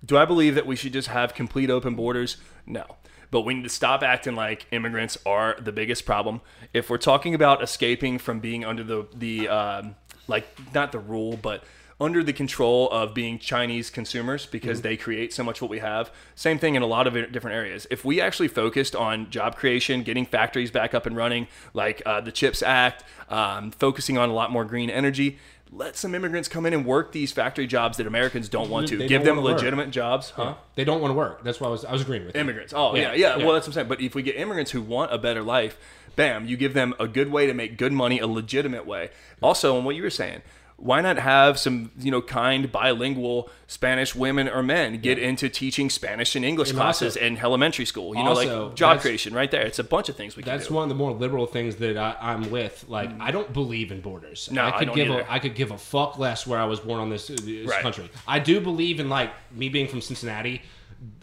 Do I believe that we should just have complete open borders? No. But we need to stop acting like immigrants are the biggest problem. If we're talking about escaping from being under the the um, like not the rule, but under the control of being Chinese consumers because they create so much what we have. Same thing in a lot of different areas. If we actually focused on job creation, getting factories back up and running, like uh, the CHIPS Act, um, focusing on a lot more green energy, let some immigrants come in and work these factory jobs that Americans don't want to. They Give them wanna work. legitimate jobs, huh? They don't want to work. That's why I was I was agreeing with you. Immigrants. Oh, yeah, Yeah, yeah. yeah. Well, that's what I'm saying. But if we get immigrants who want a better life, bam, you give them a good way to make good money, a legitimate way. Also, on what you were saying, why not have some, you know, kind bilingual Spanish women or men get into teaching Spanish and English And classes also- in elementary school? You know, like job creation right there. It's a bunch of things we can That's one of the more liberal things that I, I'm with. Like, mm. I don't believe in borders. No, I I could don't give either. a I could give a fuck less where I was born on this, uh, this Right. country. I do believe in like me being from Cincinnati,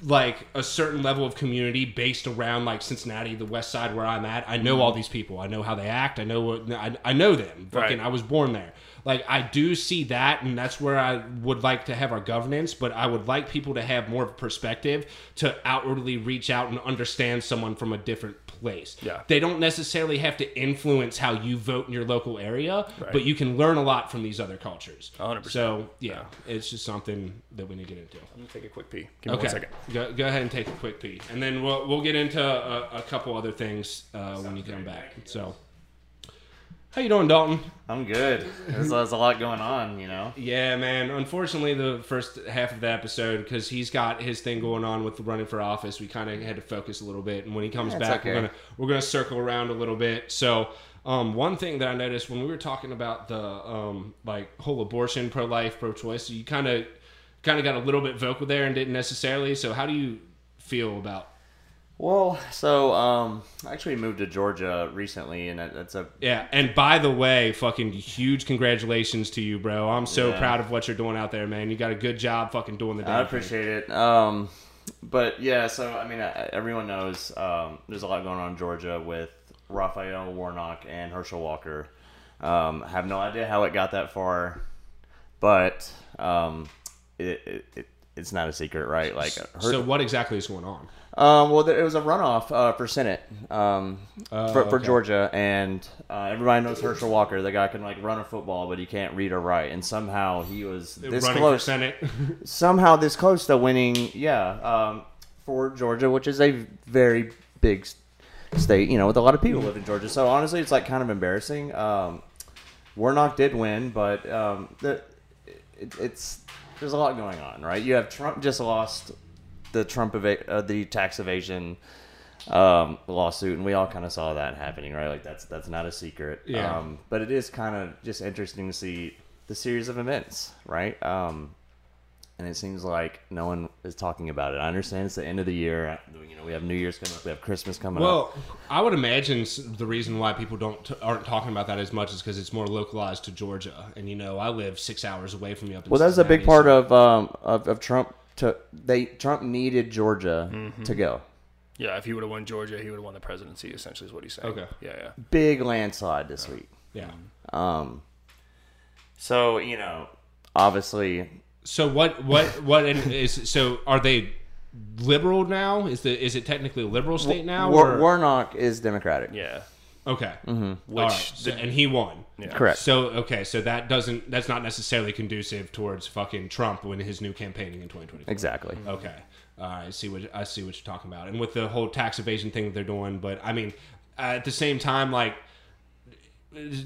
like a certain level of community based around like Cincinnati, the West Side where I'm at. I know mm-hmm. all these people. I know how they act. I know what I, I know them. Fucking, Right. I was born there. Like I do see that, and that's where I would like to have our governance. But I would like people to have more of a perspective to outwardly reach out and understand someone from a different place. Yeah. They don't necessarily have to influence how you vote in your local area, Right. but you can learn a lot from these other cultures. 100%. So yeah, it's just something that we need to get into. I'm gonna take a quick pee. Give me Okay, one second. go, go ahead and take a quick pee, and then we'll we'll get into a, a couple other things uh, when you come back. So, how you doing, Dalton? I'm good. There's, there's a lot going on, you know. Yeah, man. Unfortunately, the first half of the episode, because he's got his thing going on with running for office, we kind of had to focus a little bit. And when he comes Yeah, back, we're gonna we're gonna circle around a little bit. So, um, one thing that I noticed when we were talking about the um, like whole abortion, pro life, pro choice, you kind of kind of got a little bit vocal there and didn't necessarily. So, how do you feel about? Well, so um, I actually moved to Georgia recently, and that's a Yeah, and by the way, fucking huge congratulations to you, bro. I'm so Yeah. proud of what you're doing out there, man. You got a good job fucking doing the damn I thing. appreciate it. Um, but yeah, so I mean, I, everyone knows um, there's a lot going on in Georgia with Raphael Warnock and Herschel Walker. Um, I have no idea how it got that far, but um, it, it, it it's not a secret, right? Like, her, So what exactly is going on? Um, well, there, it was a runoff uh, for Senate um, Oh, for, for okay. Georgia, and uh, everybody knows Herschel Walker. The guy can like run a football, but he can't read or write. And somehow he was this Running close. for Senate. somehow this close to winning. Yeah, um, for Georgia, which is a very big state. You know, with a lot of people live in Georgia. So honestly, it's like kind of embarrassing. Um, Warnock did win, but um, the, it, it's there's a lot going on, right? You have Trump just lost the Trump eva- uh, the tax evasion um, lawsuit, and we all kind of saw that happening, right? Like that's that's not a secret. Yeah. Um, but it is kind of just interesting to see the series of events, right? Um, and it seems like no one is talking about it. I understand it's the end of the year. You know, we have New Year's coming up, we have Christmas coming up. Well, I would imagine the reason why people don't t- aren't talking about that as much is because it's more localized to Georgia, and you know I live six hours away from you. Up in Well, that's a big part so- of um of, of Trump. To they Trump needed Georgia Mm-hmm. to go Yeah, if he would have won Georgia, he would have won the presidency. Essentially, is what he's saying. Okay. Yeah, yeah. big landslide this week. Yeah. Um, so you know, obviously, So what what what so are they liberal now? Is the is it technically a liberal state now? War- or- Warnock is Democratic. Yeah. Okay. Mm-hmm. All right. Which So, and he won. Yeah. Correct. So okay, so that doesn't that's not necessarily conducive towards fucking Trump when his new campaigning in 2020. Exactly. Okay. All right. I see what I see what you're talking about, and with the whole tax evasion thing that they're doing. But I mean, at the same time, like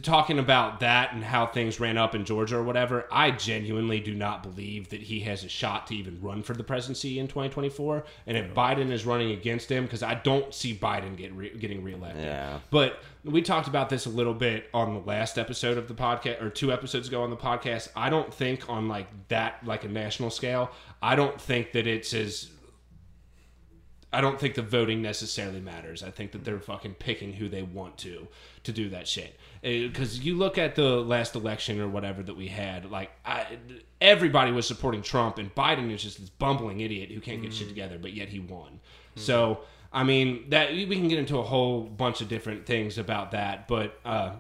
talking about that and how things ran up in Georgia or whatever, I genuinely do not believe that he has a shot to even run for the presidency in 2024. And if Biden is running against him, because I don't see Biden get re- getting reelected. Yeah. But we talked about this a little bit on the last episode of the podcast, or two episodes ago on the podcast. I don't think on like that, like a national scale, I don't think that it's as I don't think the voting necessarily matters. I think that they're fucking picking who they want to to do that shit. Eh, because you look at the last election or whatever that we had, like I, everybody was supporting Trump, and Biden is just this bumbling idiot who can't get shit mm. together, but yet he won. Mm-hmm. So I mean that we can get into a whole bunch of different things about that, but. uh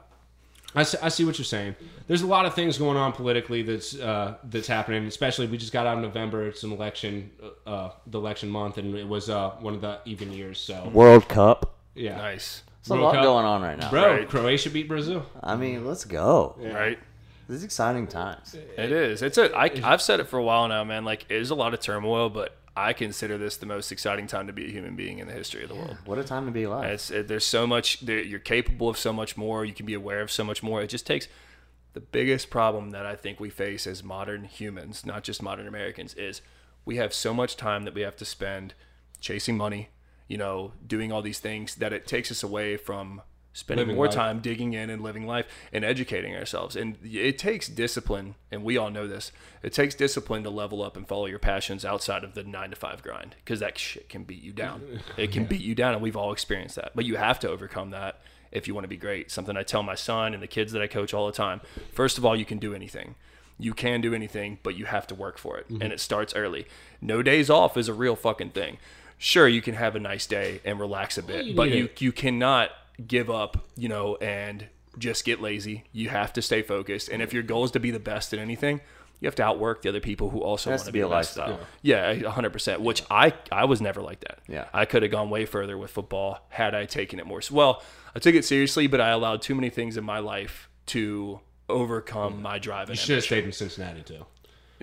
I see, I see what you're saying. There's a lot of things going on politically that's uh, that's happening. Especially, we just got out of November. It's an election, uh, the election month, and it was uh, one of the even years. So World Cup. yeah, Nice. There's a World lot Cup. going on right now. bro. Right. Croatia beat Brazil. I mean, let's go. Right. This is exciting times. It is. It's a. I, I've said it for a while now, man. Like, it is a lot of turmoil, but I consider this the most exciting time to be a human being in the history of the world. What a time to be alive. It's it, there's so much. There, you're capable of so much more. You can be aware of so much more. It just takes. The biggest problem that I think we face as modern humans, not just modern Americans, is we have so much time that we have to spend chasing money, you know, doing all these things that it takes us away from spending Living more life. time digging in and living life and educating ourselves. And it takes discipline, and we all know this. It takes discipline to level up and follow your passions outside of the nine to five grind because that shit can beat you down. It can beat you down, and we've all experienced that. But you have to overcome that if you want to be great. Something I tell my son and the kids that I coach all the time. First of all, you can do anything. You can do anything, but you have to work for it. And mm-hmm. it starts early. No days off is a real fucking thing. Sure, you can have a nice day and relax a bit, you but you it. you cannot give up, you know, and just get lazy. You have to stay focused. And if your goal is to be the best at anything, you have to outwork the other people who also want to be be a the best. lifestyle. Yeah, hundred percent. Which I I was never like that. Yeah. I could have gone way further with football had I taken it more. s- Well, I took it seriously, but I allowed too many things in my life to overcome my drive. And You should have stayed in Cincinnati too.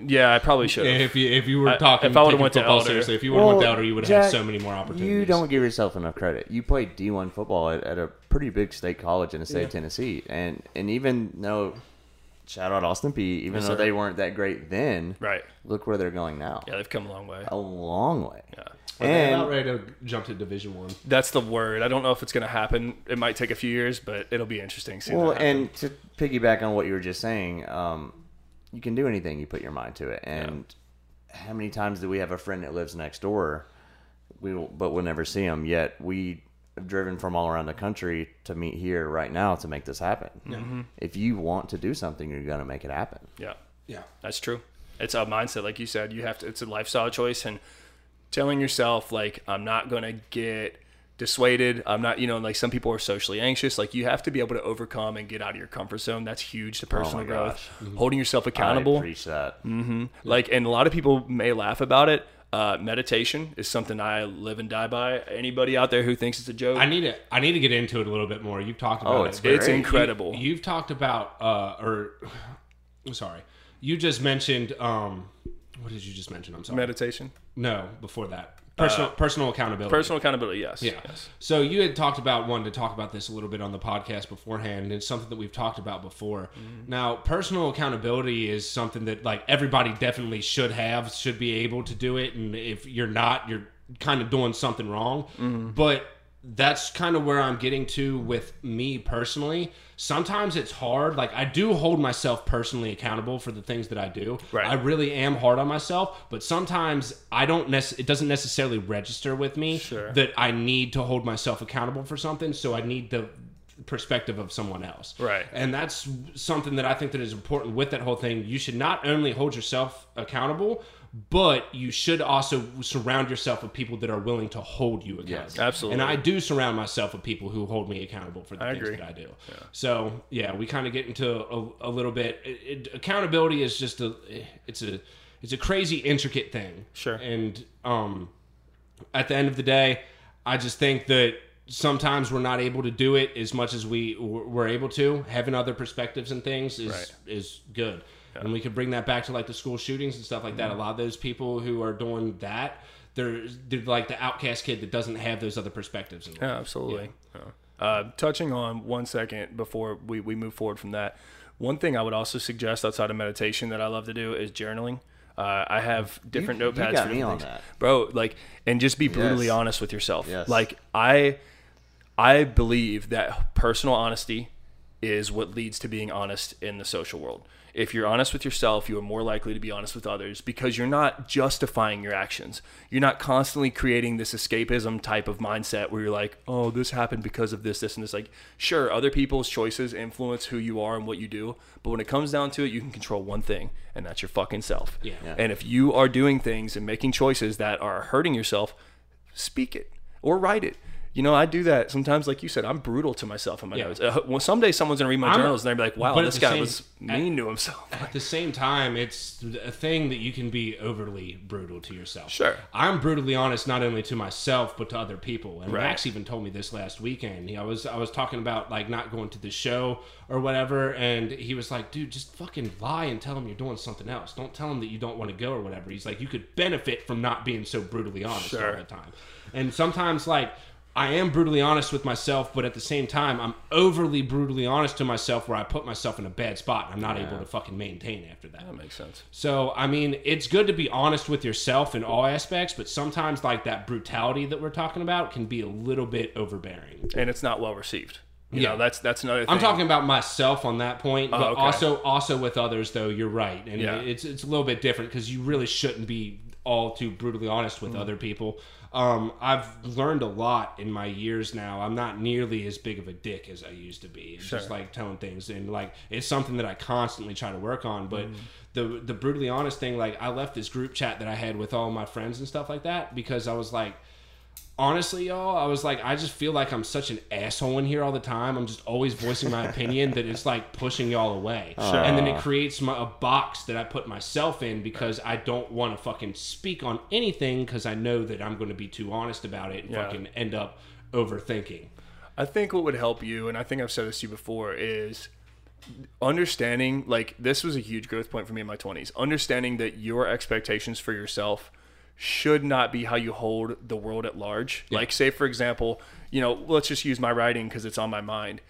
Yeah, I probably should. If you if you were I- talking, if I would've went to football Elder- seriously, if you would have went to Well, Elder, you would have had so many more opportunities. You don't give yourself enough credit. You played D1 football at, at a pretty big state college in the state of Tennessee, and and even though, shout out Austin Peay Even Yes, though sir. they weren't that great then, Right. look where they're going now. Yeah, they've come a long way. A long way. Yeah. Are they about And ready to jump to Division One? That's the word. I don't know if it's going to happen. It might take a few years, but it'll be interesting. seeing well, that and to piggyback on what you were just saying, um, you can do anything you put your mind to it. And how many times do we have a friend that lives next door, we will, but we'll never see him? Yet we have driven from all around the country to meet here right now to make this happen. Mm-hmm. If you want to do something, you're gonna make it happen. yeah. Yeah. That's true. It's a mindset, like you said. You have to. It's a lifestyle choice, and telling yourself like I'm not gonna get dissuaded. I'm not, you know, like some people are socially anxious. Like you have to be able to overcome and get out of your comfort zone. That's huge to personal Oh my growth. gosh. Holding yourself I accountable. preach that. Like, and a lot of people may laugh about it. Uh, meditation is something I live and die by. Anybody out there who thinks it's a joke, I need to I need to get into it a little bit more. You've talked about Oh, it. it's but it's great. incredible. You, have talked about uh or I'm sorry. You just mentioned um what did you just mention? I'm sorry. meditation, no, before that. Personal personal accountability. personal accountability. Yes. Yeah. Yes. So you had talked about wanting to talk about this a little bit on the podcast beforehand, and it's something that we've talked about before. Mm-hmm. Now, personal accountability is something that like everybody definitely should have, should be able to do it, and if you're not, you're kind of doing something wrong. Mm-hmm. But that's kind of where I'm getting to with me personally. Sometimes it's hard. Like I do hold myself personally accountable for the things that I do. Right. I really am hard on myself, but sometimes I don't nec- it doesn't necessarily register with me Sure. that I need to hold myself accountable for something, so I need the perspective of someone else. Right. And that's something that I think that is important with that whole thing. You should not only hold yourself accountable, but you should also surround yourself with people that are willing to hold you accountable. Yes, absolutely. And I do surround myself with people who hold me accountable for the I things agree. that I do. So yeah, we kind of get into a, a little bit. It, it, accountability is just a it's a it's a crazy intricate thing. Sure. And um, at the end of the day, I just think that sometimes we're not able to do it as much as we we're able to. Having other perspectives and things is Right. is good. And we could bring that back to like the school shootings and stuff like that. A lot of those people who are doing that, they're, they're like the outcast kid that doesn't have those other perspectives. In life. Yeah, absolutely. Yeah. Uh, touching on one second before we, we move forward from that, one thing I would also suggest outside of meditation that I love to do is journaling. Uh, I have different You- you notepads. got for me different on things. that. bro. Like, and just be brutally Yes. honest with yourself. Yes. Like, I, I believe that personal honesty is what leads to being honest in the social world. If you're honest with yourself, you are more likely to be honest with others because you're not justifying your actions. You're not constantly creating this escapism type of mindset where you're like, oh, this happened because of this, this, and this. Like, sure, other people's choices influence who you are and what you do. But when it comes down to it, you can control one thing, and that's your fucking self. Yeah. Yeah. And if you are doing things and making choices that are hurting yourself, speak it or write it. You know, I do that sometimes. Like you said, I'm brutal to myself in my Yeah. notes. Uh, well, someday someone's gonna read my I'm- journals and they're like, "Wow, this guy same- was mean to himself." At the same time, it's a thing that you can be overly brutal to yourself. Sure. I'm brutally honest not only to myself but to other people. And Right. Max even told me this last weekend. He, I was I was talking about like not going to the show or whatever, and he was like, "Dude, just fucking lie and tell him you're doing something else. Don't tell him that you don't want to go or whatever." He's like, "You could benefit from not being so brutally honest Sure. all the time." And sometimes like. I am brutally honest with myself, but at the same time, I'm overly brutally honest to myself where I put myself in a bad spot and I'm not able to fucking maintain after that. That makes sense. So, I mean, it's good to be honest with yourself in all aspects, but sometimes, like that brutality that we're talking about can be a little bit overbearing. And it's not well received. You Yeah. know, that's that's another thing. I'm talking about myself on that point, but Oh, okay. also also with others. Though you're right, and Yeah. it's it's a little bit different because you really shouldn't be all too brutally honest Mm. with other people. Um, I've learned a lot in my years now. I'm not nearly as big of a dick as I used to be. It's just like telling things, and like it's something that I constantly try to work on. But Mm. the the brutally honest thing, like I left this group chat that I had with all my friends and stuff like that because I was like honestly, y'all, I was like, I just feel like I'm such an asshole in here all the time. I'm just always voicing my opinion that it's like pushing y'all away. And then it creates my, a box that I put myself in because I don't want to fucking speak on anything because I know that I'm going to be too honest about it and Yeah. fucking end up overthinking. I think what would help you, and I think I've said this to you before, is understanding like this was a huge growth point for me in my 20s. Understanding that your expectations for yourself should not be how you hold the world at large. Like, say, for example, you know, let's just use my writing because it's on my mind.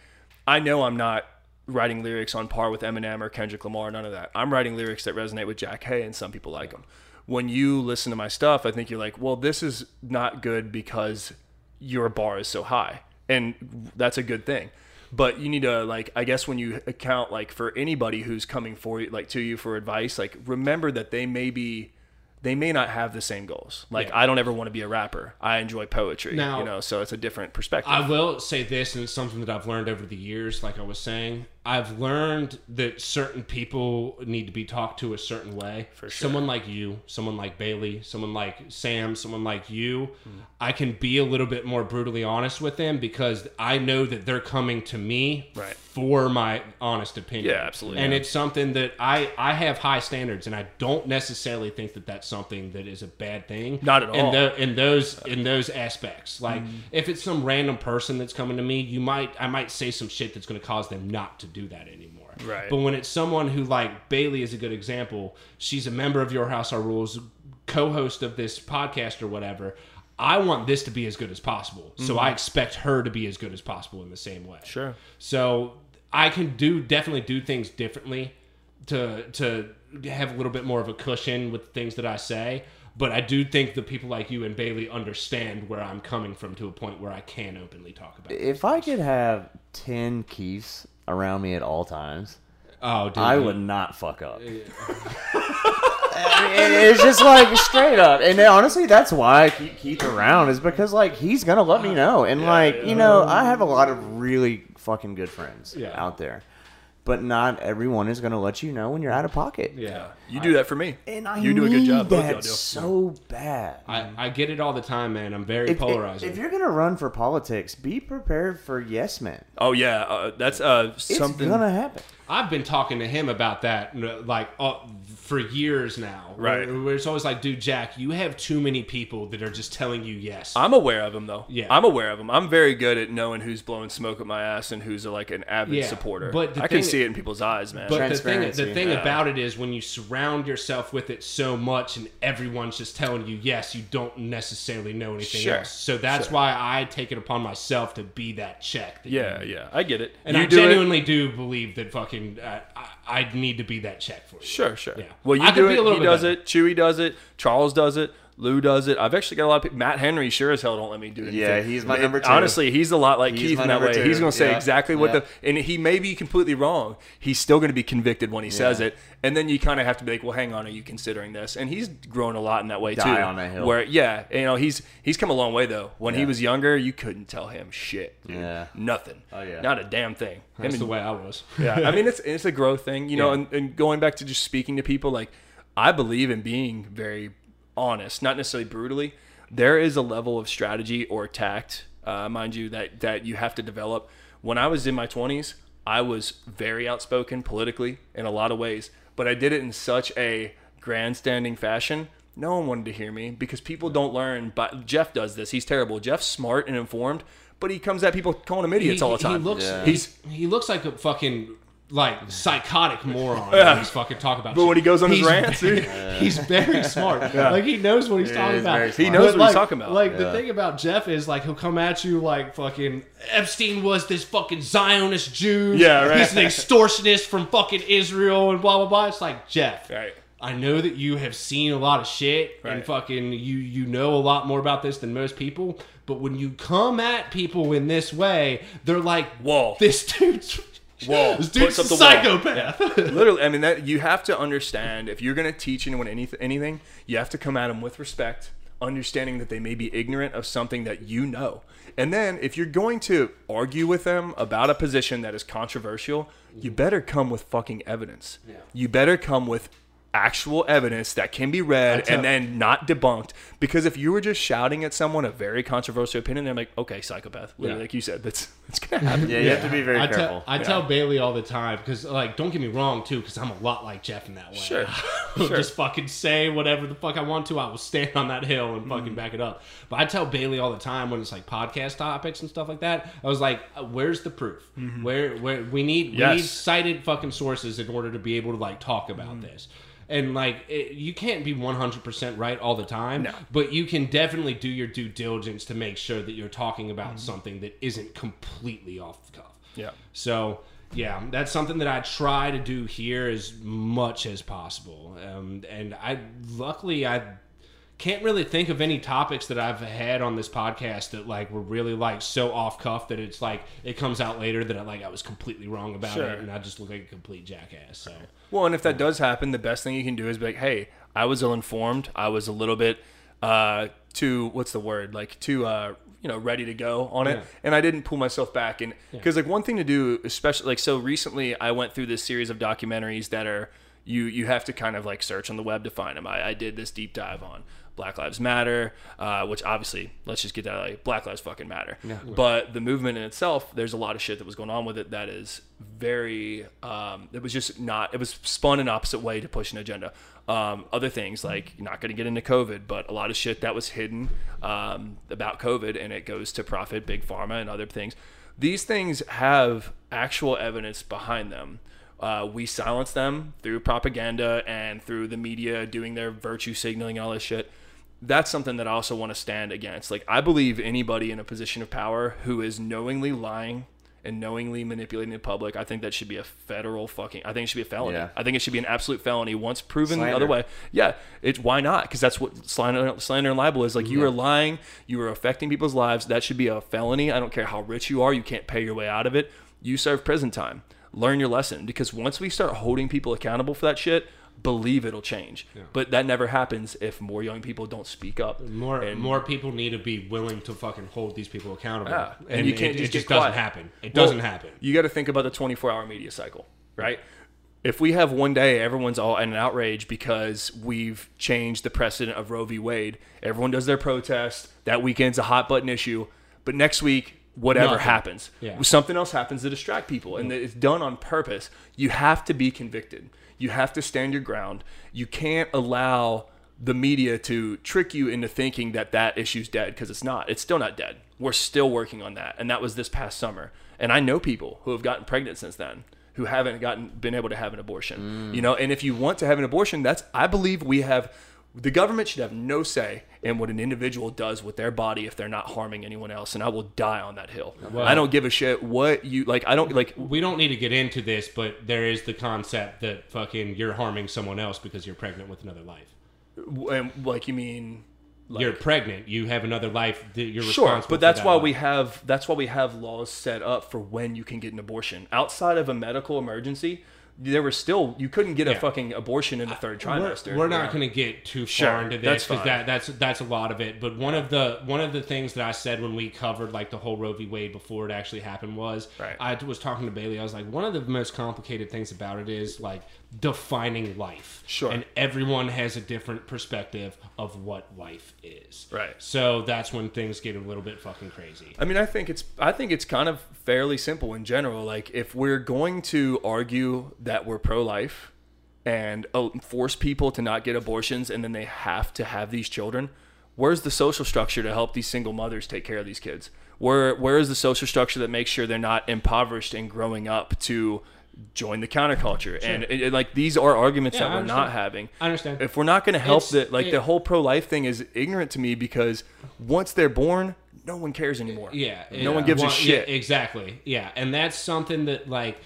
I know I'm not writing lyrics on par with Eminem or Kendrick Lamar, none of that. I'm writing lyrics that resonate with Jack Hay, and some people like them. When you listen to my stuff, I think you're like, well, this is not good because your bar is so high, and that's a good thing. But you need to like, I guess, when you account like for anybody who's coming for you, like to you for advice, like remember that they may be. They may not have the same goals. Like Yeah. I don't ever want to be a rapper. I enjoy poetry. Now- you know, so it's a different perspective. I will say this, and it's something that I've learned over the years. Like I was saying, I've learned that certain people need to be talked to a certain way. For sure. Someone like you, someone like Bailey, someone like Sam, someone like you, Hmm. I can be a little bit more brutally honest with them because I know that they're coming to me Right. for my honest opinion. Yeah, absolutely. And Yeah. it's something that I I have high standards, and I don't necessarily think that that's something that is a bad thing. Not at In all. tho- in those in those aspects, like Mm-hmm. if it's some random person that's coming to me, you might I might say some shit that's going to cause them not to do that anymore. Right. But when it's someone who like Bailey is a good example, she's a member of Your House Our Rules, co-host of this podcast or whatever. I want this to be as good as possible, so I expect her to be as good as possible in the same way. Mm-hmm. Sure. So I can do definitely do things differently to to have a little bit more of a cushion with things that I say. But I do think the people like you and Bailey understand where I'm coming from to a point where I can openly talk about it. If I could have ten Keiths around me at all times, Oh, dude. I you- would not fuck up. I mean, it's just like straight up, and honestly, that's why I keep Keith around is because like he's gonna let me know, and like you know, I have a lot of really fucking good friends Yeah. out there, but not everyone is gonna let you know when you're out of pocket. Yeah. You do that for me. and I you do a good job. Both y'all That so bad. I, I get it all the time, man. I'm very If, if, polarizing. if you're gonna run for politics, be prepared for yes men. Oh yeah, uh, that's uh, It's something. gonna happen. I've been talking to him about that like uh, for years now. Right. Where, where it's always like, dude, Jack, you have too many people that are just telling you yes. I'm aware of them though. Yeah. I'm aware of them. I'm very good at knowing who's blowing smoke at my ass and who's like an avid Yeah, supporter. but I can thing- see it in people's eyes, man. But the thing, the thing Yeah. about it is when you surround yourself with it so much and everyone's just telling you yes, you don't necessarily know anything Sure. else. So that's Sure. why I take it upon myself to be that check. That yeah, you- yeah, I get it. And you I do it- genuinely do believe that fucking uh, I, I need to be that check for you. Sure, sure. Yeah. Well, you I could do be it. a little He does better. it. Chewy does it. Charles does it. Lou does it. I've actually got a lot of people. Matt Henry sure as hell don't let me do anything. Yeah, he's my number two. Honestly, he's a lot like He's Keith in that way. two. He's going to say Yeah. exactly what Yeah. the, and he may be completely wrong. He's still going to be convicted when he says it. And then you kind of have to be like, well, hang on, are you considering this? And he's grown a lot in that way Die too. on that hill. Where yeah, you know, he's he's come a long way though. When he was younger, you couldn't tell him shit. dude. Yeah. Nothing. Oh, yeah. Not a damn thing. Him That's and- the way I was. yeah, I mean it's it's a growth thing, you know. Yeah. And, and going back to just speaking to people, like I believe in being very honest, not necessarily brutally. There is a level of strategy or tact, uh, mind you, that that you have to develop. When I was in my twenties, I was very outspoken politically in a lot of ways, but I did it in such a grandstanding fashion. No one wanted to hear me because people don't learn. But Jeff does this. He's terrible. Jeff's smart and informed, but he comes at people calling him idiots he, all the time. He looks, Yeah. he's, he looks like a fucking like psychotic moron when he's fucking talking about. But shit. when he goes on his He's rants, very, dude. he's very smart. Like he knows what he's Yeah, talking he's about. He knows But, what he's like- talking about. Like the thing about Jeff is like he'll come at you like fucking Epstein was this fucking Zionist Jew. Yeah, right. He's an extortionist from fucking Israel and blah blah blah. It's like Jeff. Right. I know that you have seen a lot of shit and fucking you you know a lot more about this than most people. But when you come at people in this way, they're like, Whoa. this dude's Whoa. this dude's a wall. psychopath." Literally, I mean that you have to understand if you're going to teach anyone anything, anything, you have to come at them with respect, understanding that they may be ignorant of something that you know. And then if you're going to argue with them about a position that is controversial, you better come with fucking evidence. You better come with actual evidence that can be read tell- and then not debunked because if you were just shouting at someone a very controversial opinion they're like okay psychopath literally Yeah. like you said that's that's gonna happen Yeah, you have to be very I careful. Tell, I tell Bailey all the time because, like, don't get me wrong too, because I'm a lot like Jeff in that way. Sure. Sure. just fucking say whatever the fuck I want to. I will stand on that hill and Mm. fucking back it up. But I tell Bailey all the time when it's like podcast topics and stuff like that. I was like, uh, "Where's the proof? Where, where we need we Mm-hmm. Need cited fucking sources in order to be able to like talk about Mm-hmm. this." And like, it, you can't be 100% right all the time, No. but you can definitely do your due diligence to make sure that you're talking about Mm-hmm. something that isn't completely off the cuff. yeah So yeah, that's something that I try to do here as much as possible. Um, and I luckily I can't really think of any topics that I've had on this podcast that like were really like so off cuff that it's like it comes out later that I like I was completely wrong about Sure. it and I just look like a complete jackass. So Well, and if that does happen, the best thing you can do is be like, "Hey, I was ill informed. I was a little bit uh, too what's the word? Like too uh, you know ready to go on it Yeah. and i didn't pull myself back and because like one thing to do especially like so recently i went through this series of documentaries that are you you have to kind of like search on the web to find them i, I did this deep dive on black lives matter uh, which obviously let's just get that like black lives fucking matter. But the movement in itself there's a lot of shit that was going on with it that is very um, it was just not it was spun an opposite way to push an agenda. Um, other things like not going to get into covid but a lot of shit that was hidden um, about covid and it goes to profit big pharma and other things. These things have actual evidence behind them. Uh, we silence them through propaganda and through the media doing their virtue signaling and all this shit that's something that I also want to stand against. Like, I believe anybody in a position of power who is knowingly lying and knowingly manipulating the public, I think that should be a federal fucking. I think it should be a felony. Yeah. I think it should be an absolute felony once proven the other way. Yeah, it's why not? Because that's what slander, slander and libel is. Like, you are lying, you are affecting people's lives. That should be a felony. I don't care how rich you are, you can't pay your way out of it. You serve prison time. Learn your lesson. Because once we start holding people accountable for that shit, believe it'll change. But that never happens if more young people don't speak up. More And- more people need to be willing to fucking hold these people accountable. Yeah, And, and you can't it, just it just doesn't happen. It Well, doesn't happen. You got to think about the 24 hour media cycle, right? If we have one day everyone's all in an outrage because we've changed the precedent of Roe v. Wade, everyone does their protest, that weekend's a hot button issue, but next week, whatever Nothing. happens, Yeah. something else happens to distract people, and it's done on purpose. You have to be convicted. You have to stand your ground. You can't allow the media to trick you into thinking that that issue's dead because it's not. It's still not dead. We're still working on that, and that was this past summer. And I know people who have gotten pregnant since then who haven't gotten been able to have an abortion. You know, and if you want to have an abortion, that's I believe we have the government should have no say in what an individual does with their body if they're not harming anyone else and I will die on that hill. I don't give a shit what you like I don't like We don't need to get into this, but there is the concept that fucking you're harming someone else because you're pregnant with another life. and like you mean like, you're pregnant. You have another life that you're Sure, responsible. but that's for that why life. we have that's why we have laws set up for when you can get an abortion. Outside of a medical emergency, there was still you couldn't get a Yeah. fucking abortion in the third We're, trimester. we're not Yeah. going to get too Sure, far into this because that, that's that's a lot of it. But one of the one of the things that I said when we covered like the whole Roe v. Wade before it actually happened was Right. I was talking to Bailey. I was like, one of the most complicated things about it is like defining life. Sure. and everyone has a different perspective of what life is. Right. So that's when things get a little bit fucking crazy. I mean, I think it's I think it's kind of fairly simple in general. Like if we're going to argue that we're pro-life and uh, force people to not get abortions and then they have to have these children, where's the social structure to help these single mothers take care of these kids? Where where is the social structure that makes sure they're not impoverished and growing up to join the counterculture? And it, it- like these are arguments Yeah, that we're not having. I understand. If we're not going to help It's- the like it- the whole pro-life thing is ignorant to me because once they're born, no one cares anymore. Yeah, No one gives Well, a shit. yeah, exactly. Yeah, and that's something that like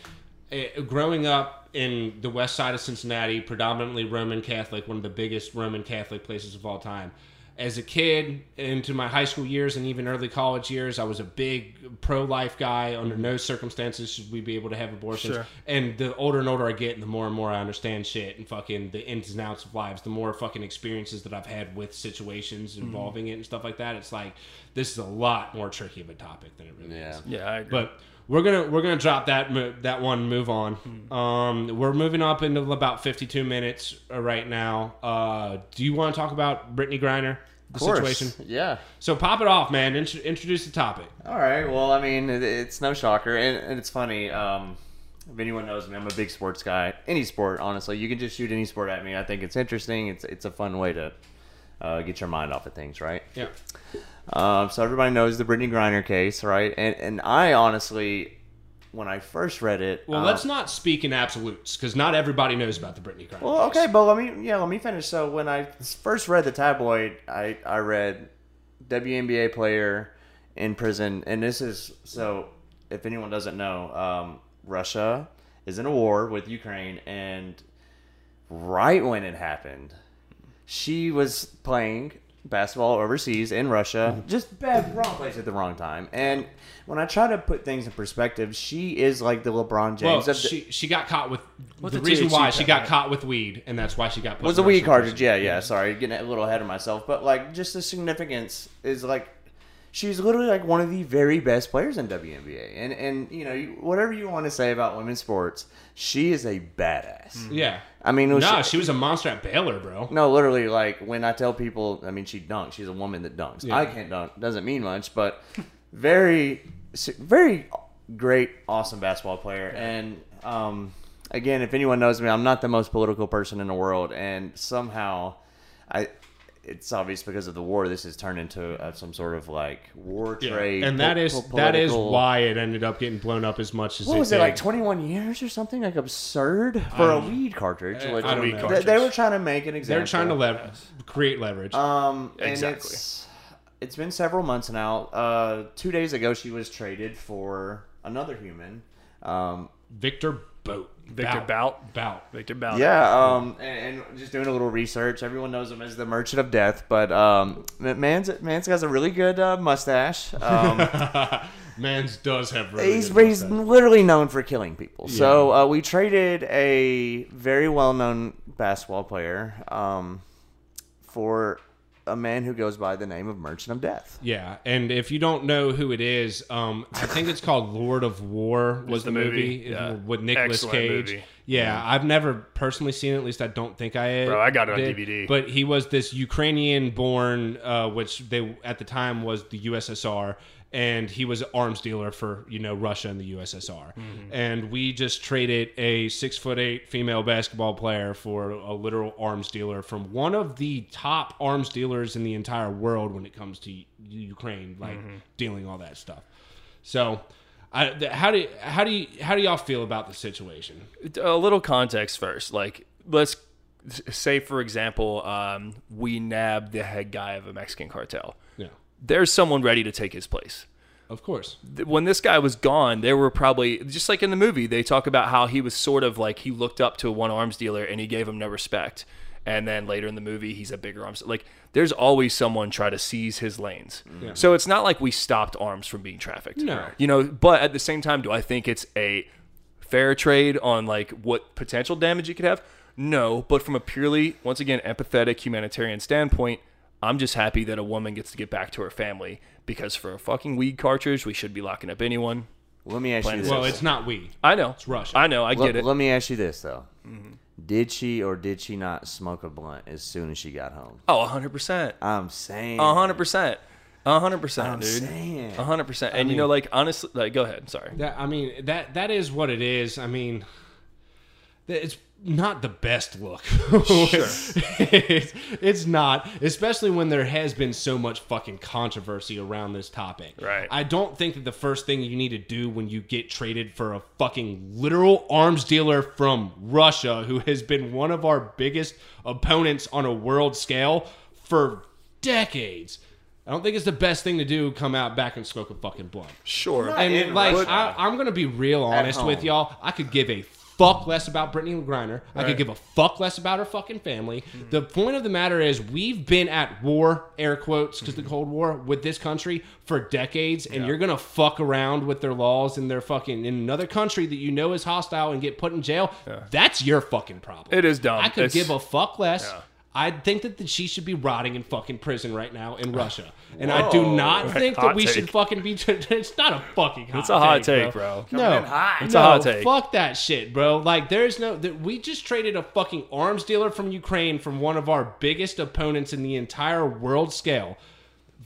eh, growing up in the west side of Cincinnati, predominantly Roman Catholic, one of the biggest Roman Catholic places of all time. As a kid, into my high school years and even early college years, I was a big pro-life guy. Under no circumstances should we be able to have abortions. Sure. And the older and older I get, and the more and more I understand shit and fucking the ins and outs of lives, the more fucking experiences that I've had with situations Mm-hmm. involving it and stuff like that. It's like this is a lot more tricky of a topic than it really Yeah. is. Yeah, I agree. But we're gonna we're gonna drop that mo- that one. Move on. Hmm. Um, we're moving up into about fifty two minutes uh, right now. Uh, do you want to talk about Brittney Griner? The course. situation. Yeah. So pop it off, man. Int- introduce the topic. All right. Well, I mean, it, it's no shocker, and, and it's funny. Um, if anyone knows me, I'm a big sports guy. Any sport, honestly, you can just shoot any sport at me. I think it's interesting. It's it's a fun way to uh, get your mind off of things, right? Yeah. Um, so everybody knows the Brittney Griner case, right? And and I honestly, when I first read it, Well, um, let's not speak in absolutes because not everybody knows about the Brittney Griner. Well, okay, but let me yeah, let me finish. So when I first read the tabloid, I I read WNBA player in prison, and this is so. If anyone doesn't know, um, Russia is in a war with Ukraine, and right when it happened, she was playing basketball overseas in Russia, mm-hmm. just bad wrong place at the wrong time. And when I try to put things in perspective, she is like the LeBron James Well, of the, she she got caught with What's the the reason why she got right? caught with weed, and that's why she got put was in a weed cartridge. Yeah, yeah. Sorry, getting a little ahead of myself. But like, just the significance is like, she's literally like one of the very best players in WNBA. And and you know whatever you want to say about women's sports, she is a badass. Yeah. I mean, was- Nah, she was a monster at Baylor, bro. no, literally, like when I tell people, I mean, she dunks. She's a woman that dunks. Yeah. I can't dunk. Doesn't mean much, but very, very great, awesome basketball player. And um, again, if anyone knows me, I'm not the most political person in the world, and somehow, I. It's obvious because of the war. This has turned into uh, some sort of like war trade, and that po- is po- that is why it ended up getting blown up as much as What it was did. it like 21 years or something? Like absurd for a weed cartridge. I which- don't weed know. they, they were trying to make an example. They're trying to lev- create leverage. Um, and Exactly. it's it's been several months now. Uh, two days ago, she was traded for another human. Um, Victor Boat. Victor Bout. Bout. Victor Bout. yeah, um, and, and just doing a little research. Everyone knows him as the Merchant of Death, but um, man's man's got a really good uh, mustache. Um, Mans does have really he's good he's literally known for killing people. So uh, we traded a very well known basketball player um, for a man who goes by the name of Merchant of Death. Yeah, and if you don't know who it is, um, I think it's called Lord of War was the the, movie, movie, yeah. with Nicolas Excellent Cage. movie. Yeah, I've never personally seen it. At least I don't think I. Bro, I got it on did. DVD. But he was this Ukrainian-born, uh, which they at the time was the USSR, and he was an arms dealer for you know Russia and the USSR. Mm-hmm. And we just traded a six foot eight female basketball player for a literal arms dealer from one of the top arms dealers in the entire world when it comes to Ukraine, like Mm-hmm. dealing all that stuff. So. I, how do how do you how do y'all feel about the situation? a little context first. Like, let's say, for example, um, we nab the head guy of a Mexican cartel. Yeah, There's someone ready to take his place. of course. When this guy was gone, there were probably just like in the movie, they talk about how he was sort of like he looked up to a one arms dealer and he gave him no respect. And then later in the movie, he's a bigger arms. Like, there's always someone try to seize his lanes. Yeah. So it's not like we stopped arms from being trafficked. No. You know, but at the same time, do I think it's a fair trade on like what potential damage you could have? No, but from a purely, once again, empathetic humanitarian standpoint, I'm just happy that a woman gets to get back to her family because for a fucking weed cartridge, we should be locking up anyone. Let me ask you this. Well, it's not we. I know. It's Russia. I know. I let, get it. let me ask you this though: Mm-hmm. Did she or did she not smoke a blunt as soon as she got home? Oh, 100%. I'm saying. A 100%. A 100%, dude. saying. A 100%. And you know, like, honestly, like, go ahead. Sorry. That I mean that that is what it is. I mean, it's not the best look. Sure. it's, it's not, especially when there has been so much fucking controversy around this topic. Right. I don't think that the first thing you need to do when you get traded for a fucking literal arms dealer from Russia, who has been one of our biggest opponents on a world scale for decades. I don't think it's the best thing to do. Come out back and smoke a fucking blunt. Sure. And in like, I, I'm gonna be real honest with y'all. I could give a fuck less about Brittney Griner. I could give a fuck less about her fucking family. The point of the matter is, we've been at war, air quotes, because the mhm. Cold War with this country for decades, and you're gonna fuck around with their laws and their fucking in another country that you know is hostile and get put in jail. That's your fucking problem. It is dumb. I could It's- give a fuck less. Yeah. I think that the, she should be rotting in fucking prison right now in Russia, and I do not think that we take. should fucking be. It's not a fucking. Hot It's a hot take, take, bro. No, hot. It's no, a hot take. Fuck that shit, bro. Like, there's no. That we just traded a fucking arms dealer from Ukraine from one of our biggest opponents in the entire world scale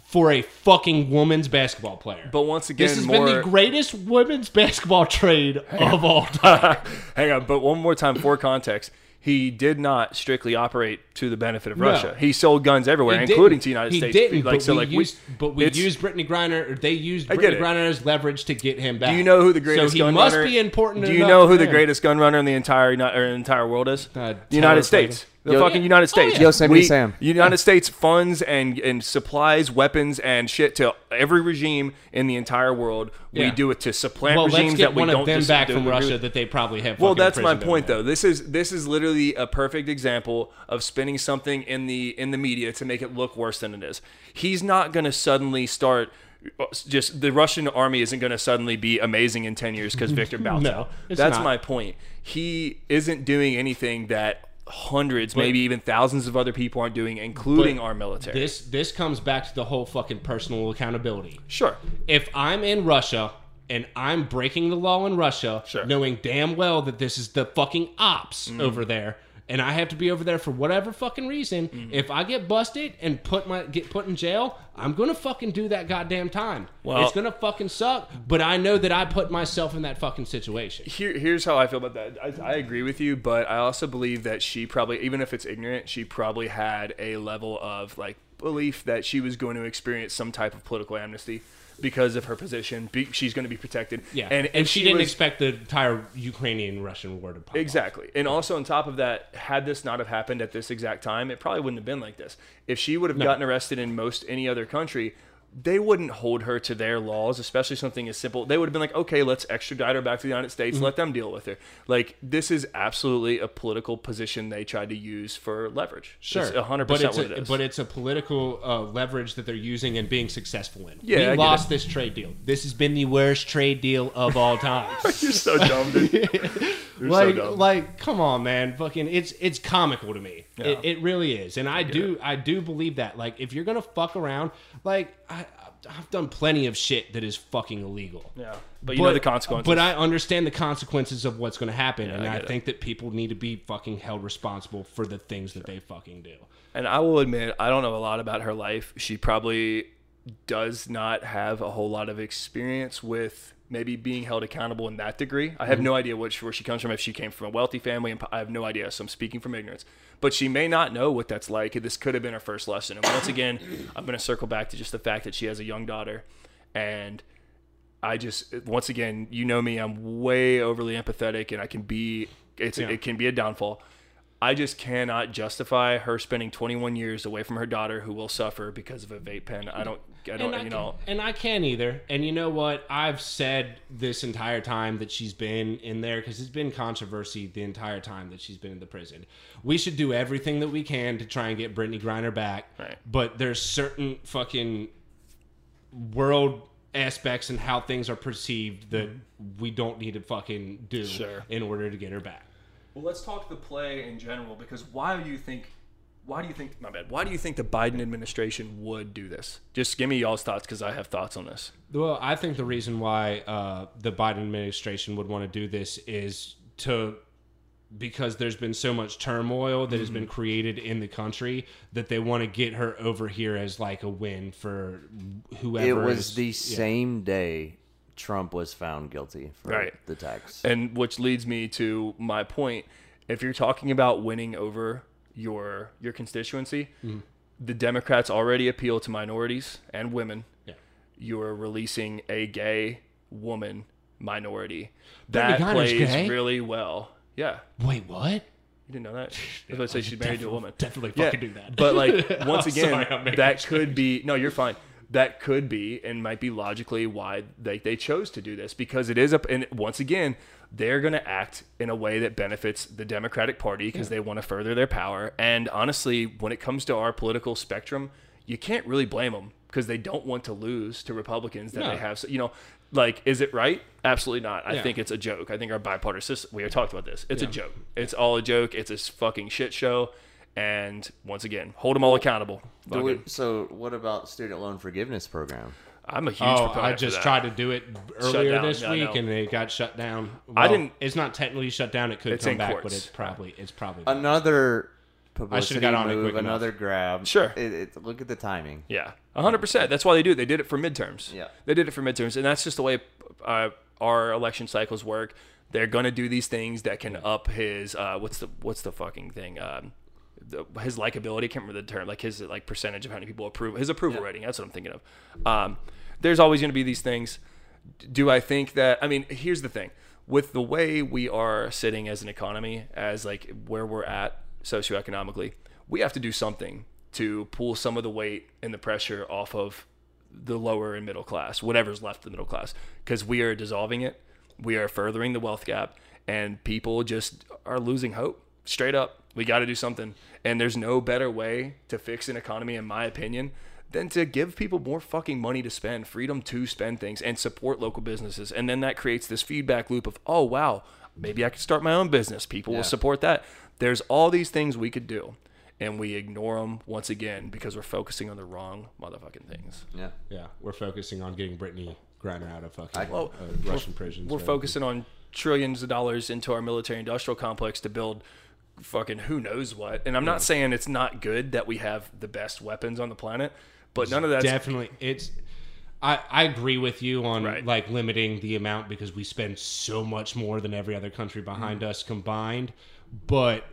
for a fucking woman's basketball player. But once again, this has more. been the greatest women's basketball trade of all time. Hang on, but one more time for context. He did not strictly operate to the benefit of No. Russia. He sold guns everywhere, He including didn't. to the United he States. Didn't, like but so, we like used, but we used Brittney Griner. Or they used Brittney it. Griner as leverage to get him back. Do you know who the greatest So he gun must runner? be important. Do you know who the greatest gun runner in the entire or entire world is? Uh, the United States. The Yo- fucking United Oh, States. yeah. Yosemite We- Sam. United States funds and and supplies weapons and shit to every regime in the entire world. We do it to supplant Well, regimes let's get that we one don't of them dis- back from Russia that they probably have. Well, that's my point, though. This is this is literally a perfect example of spinning something in the in the media to make it look worse than it is. He's not going to suddenly start. Uh, just the Russian army isn't going to suddenly be amazing in ten years because Victor Bout's No, That's not. my point. He isn't doing anything that hundreds, maybe even thousands of other people aren't doing, including our military. This this comes back to the whole fucking personal accountability. sure. If I'm in Russia and I'm breaking the law in Russia, Sure. knowing damn well that this is the fucking ops Mm. over there, and I have to be over there for whatever fucking reason, Mm. if I get busted and put my get put in jail, I'm gonna fucking do that goddamn time. Well- it's gonna fucking suck, but I know that I put myself in that fucking situation. Here, here's how I feel about that. I, I agree with you, but I also believe that she probably, even if it's ignorant, she probably had a level of like belief that she was going to experience some type of political amnesty because of her position. Be, she's going to be protected. Yeah, and and, if she, didn't was- expect the entire Ukrainian Russian war to pop. off. Exactly. And also on top of that, had this not have happened at this exact time, it probably wouldn't have been like this. If she would have gotten arrested in most any other country, they wouldn't hold her to their laws, especially something as simple. They would have been like, okay, let's extradite her back to the United States, Mm-hmm. let them deal with her. Like this is absolutely a political position they tried to use for leverage. Sure, It's 100% but it's what a, it is. But it's a political uh, leverage that they're using and being successful in. Yeah, I we get lost this trade deal. This has been the worst trade deal of all time. You're so dumb, dude. You're like, so like, come on, man, fucking, it's it's comical to me. Yeah. It, it really is, and I do I do believe that. Like, if you're gonna fuck around, like I. I've done plenty of shit that is fucking illegal. yeah. But you know the consequences. But I understand the consequences of what's going to happen, and I I, get it. think that people need to be fucking held responsible for the things that they fucking do. And I will admit, I don't know a lot about her life. She probably does not have a whole lot of experience with maybe being held accountable in that degree. I have mm-hmm. no idea which, where she comes from, if she came from a wealthy family, and I have no idea. So I'm speaking from ignorance. But she may not know what that's like. This could have been her first lesson. And once again, I'm going to circle back to just the fact that she has a young daughter. And I just, once again, you know me, I'm way overly empathetic and I can be, it's, Yeah. it can be a downfall. I just cannot justify her spending 21 years away from her daughter who will suffer because of a vape pen. I don't, I don't, I you can- know, and I can't either. And you know what? I've said this entire time that she's been in there because it's been controversy the entire time that she's been in the prison. We should do everything that we can to try and get Brittney Griner back. Right. But there's certain fucking world aspects and how things are perceived that we don't need to fucking do Sure. in order to get her back. Well, let's talk the play in general because why do you think? Why do you think? My bad. Why do you think the Biden administration would do this? Just give me y'all's thoughts because I have thoughts on this. Well, I think the reason why uh, the Biden administration would want to do this is to because there's been so much turmoil that has Mm-hmm. been created in the country that they want to get her over here as like a win for whoever. It was is- the yeah. same day Trump was found guilty for Right. the tax. And which leads me to my point. If you're talking about winning over your your constituency, Mm-hmm. the Democrats already appeal to minorities and women. Yeah. You're releasing a gay woman minority. That plays gay? really well. Yeah. Wait, what? You didn't know that? If I was to say she's married to a woman. Definitely Yeah, fucking do that. But like once again, sorry, that could be no, you're fine. That could be and might be logically why they, they chose to do this because it is a and once again they're going to act in a way that benefits the Democratic Party because they want to further their power. And honestly, when it comes to our political spectrum, you can't really blame them because they don't want to lose to Republicans that No. they have. So, you know, like, is it right? Absolutely not. I Yeah. think it's a joke. I think our bipartisan system, we have talked about this. It's a joke. It's all a joke. It's a fucking shit show. And once again, hold them all accountable. We- so, what about student loan forgiveness program? I'm a huge Oh, proponent I for just that. tried to do it earlier this Yeah, week know. and it got shut down. I didn't- It's not technically shut down. It could come back, courts. but it's probably it's probably. Another publicity got on it move, quick enough. another grab. Sure. It, it, look at the timing. Yeah, hundred percent. That's why they do it. They did it for midterms. Yeah. they did it for midterms, and that's just the way uh, our election cycles work. They're gonna do these things that can up his uh, what's the what's the fucking thing. Um, the, his likability, I can't remember the term, like his like percentage of how many people approve his approval rating. That's what I'm thinking of. Um, there's always going to be these things. Do I think that? I mean, here's the thing: with the way we are sitting as an economy, as like where we're at socioeconomically, we have to do something to pull some of the weight and the pressure off of the lower and middle class, whatever's left of the middle class, because we are dissolving it. We are furthering the wealth gap, and people just are losing hope. Straight up, we got to do something. And there's no better way to fix an economy, in my opinion, than to give people more fucking money to spend, freedom to spend things, and support local businesses. And then that creates this feedback loop of, oh, wow, maybe I could start my own business. People Yeah. will support that. There's all these things we could do. And we ignore them once again because we're focusing on the wrong motherfucking things. Yeah. Yeah, we're focusing on getting Brittney Griner out of fucking I- Well, uh, Russian prisons. We're right? focusing on trillions of dollars into our military industrial complex to build fucking who knows what. And I'm not saying it's not good that we have the best weapons on the planet, but none of that's definitely it's. I, I agree with you on Right. like limiting the amount because we spend so much more than every other country behind Mm. us combined. But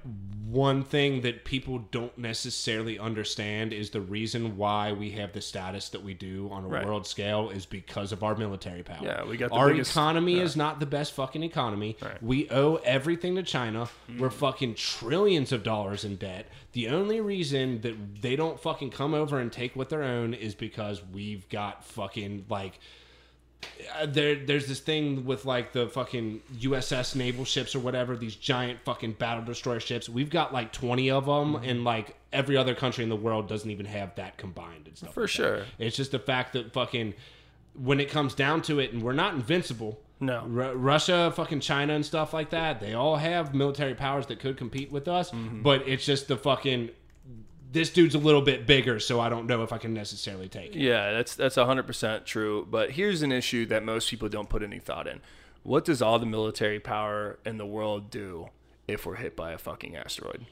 one thing that people don't necessarily understand is the reason why we have the status that we do on a Right. world scale is because of our military power. Yeah, we got the our biggest- economy is not the best fucking economy. Right. We owe everything to China. Mm. We're fucking trillions of dollars in debt. The only reason that they don't fucking come over and take what their own is because we've got fucking like there there's this thing with like the fucking USS naval ships or whatever these giant fucking battle destroyer ships. We've got like 20 of them Mm-hmm. and like every other country in the world doesn't even have that combined and stuff. For like that. sure. It's just the fact that fucking when it comes down to it and we're not invincible. No. Ru- Russia, fucking China and stuff like that, they all have military powers that could compete with us, Mm-hmm. but it's just the fucking this dude's a little bit bigger, so I don't know if I can necessarily take it. Yeah, that's that's hundred percent true. But here's an issue that most people don't put any thought in. What does all the military power in the world do if we're hit by a fucking asteroid?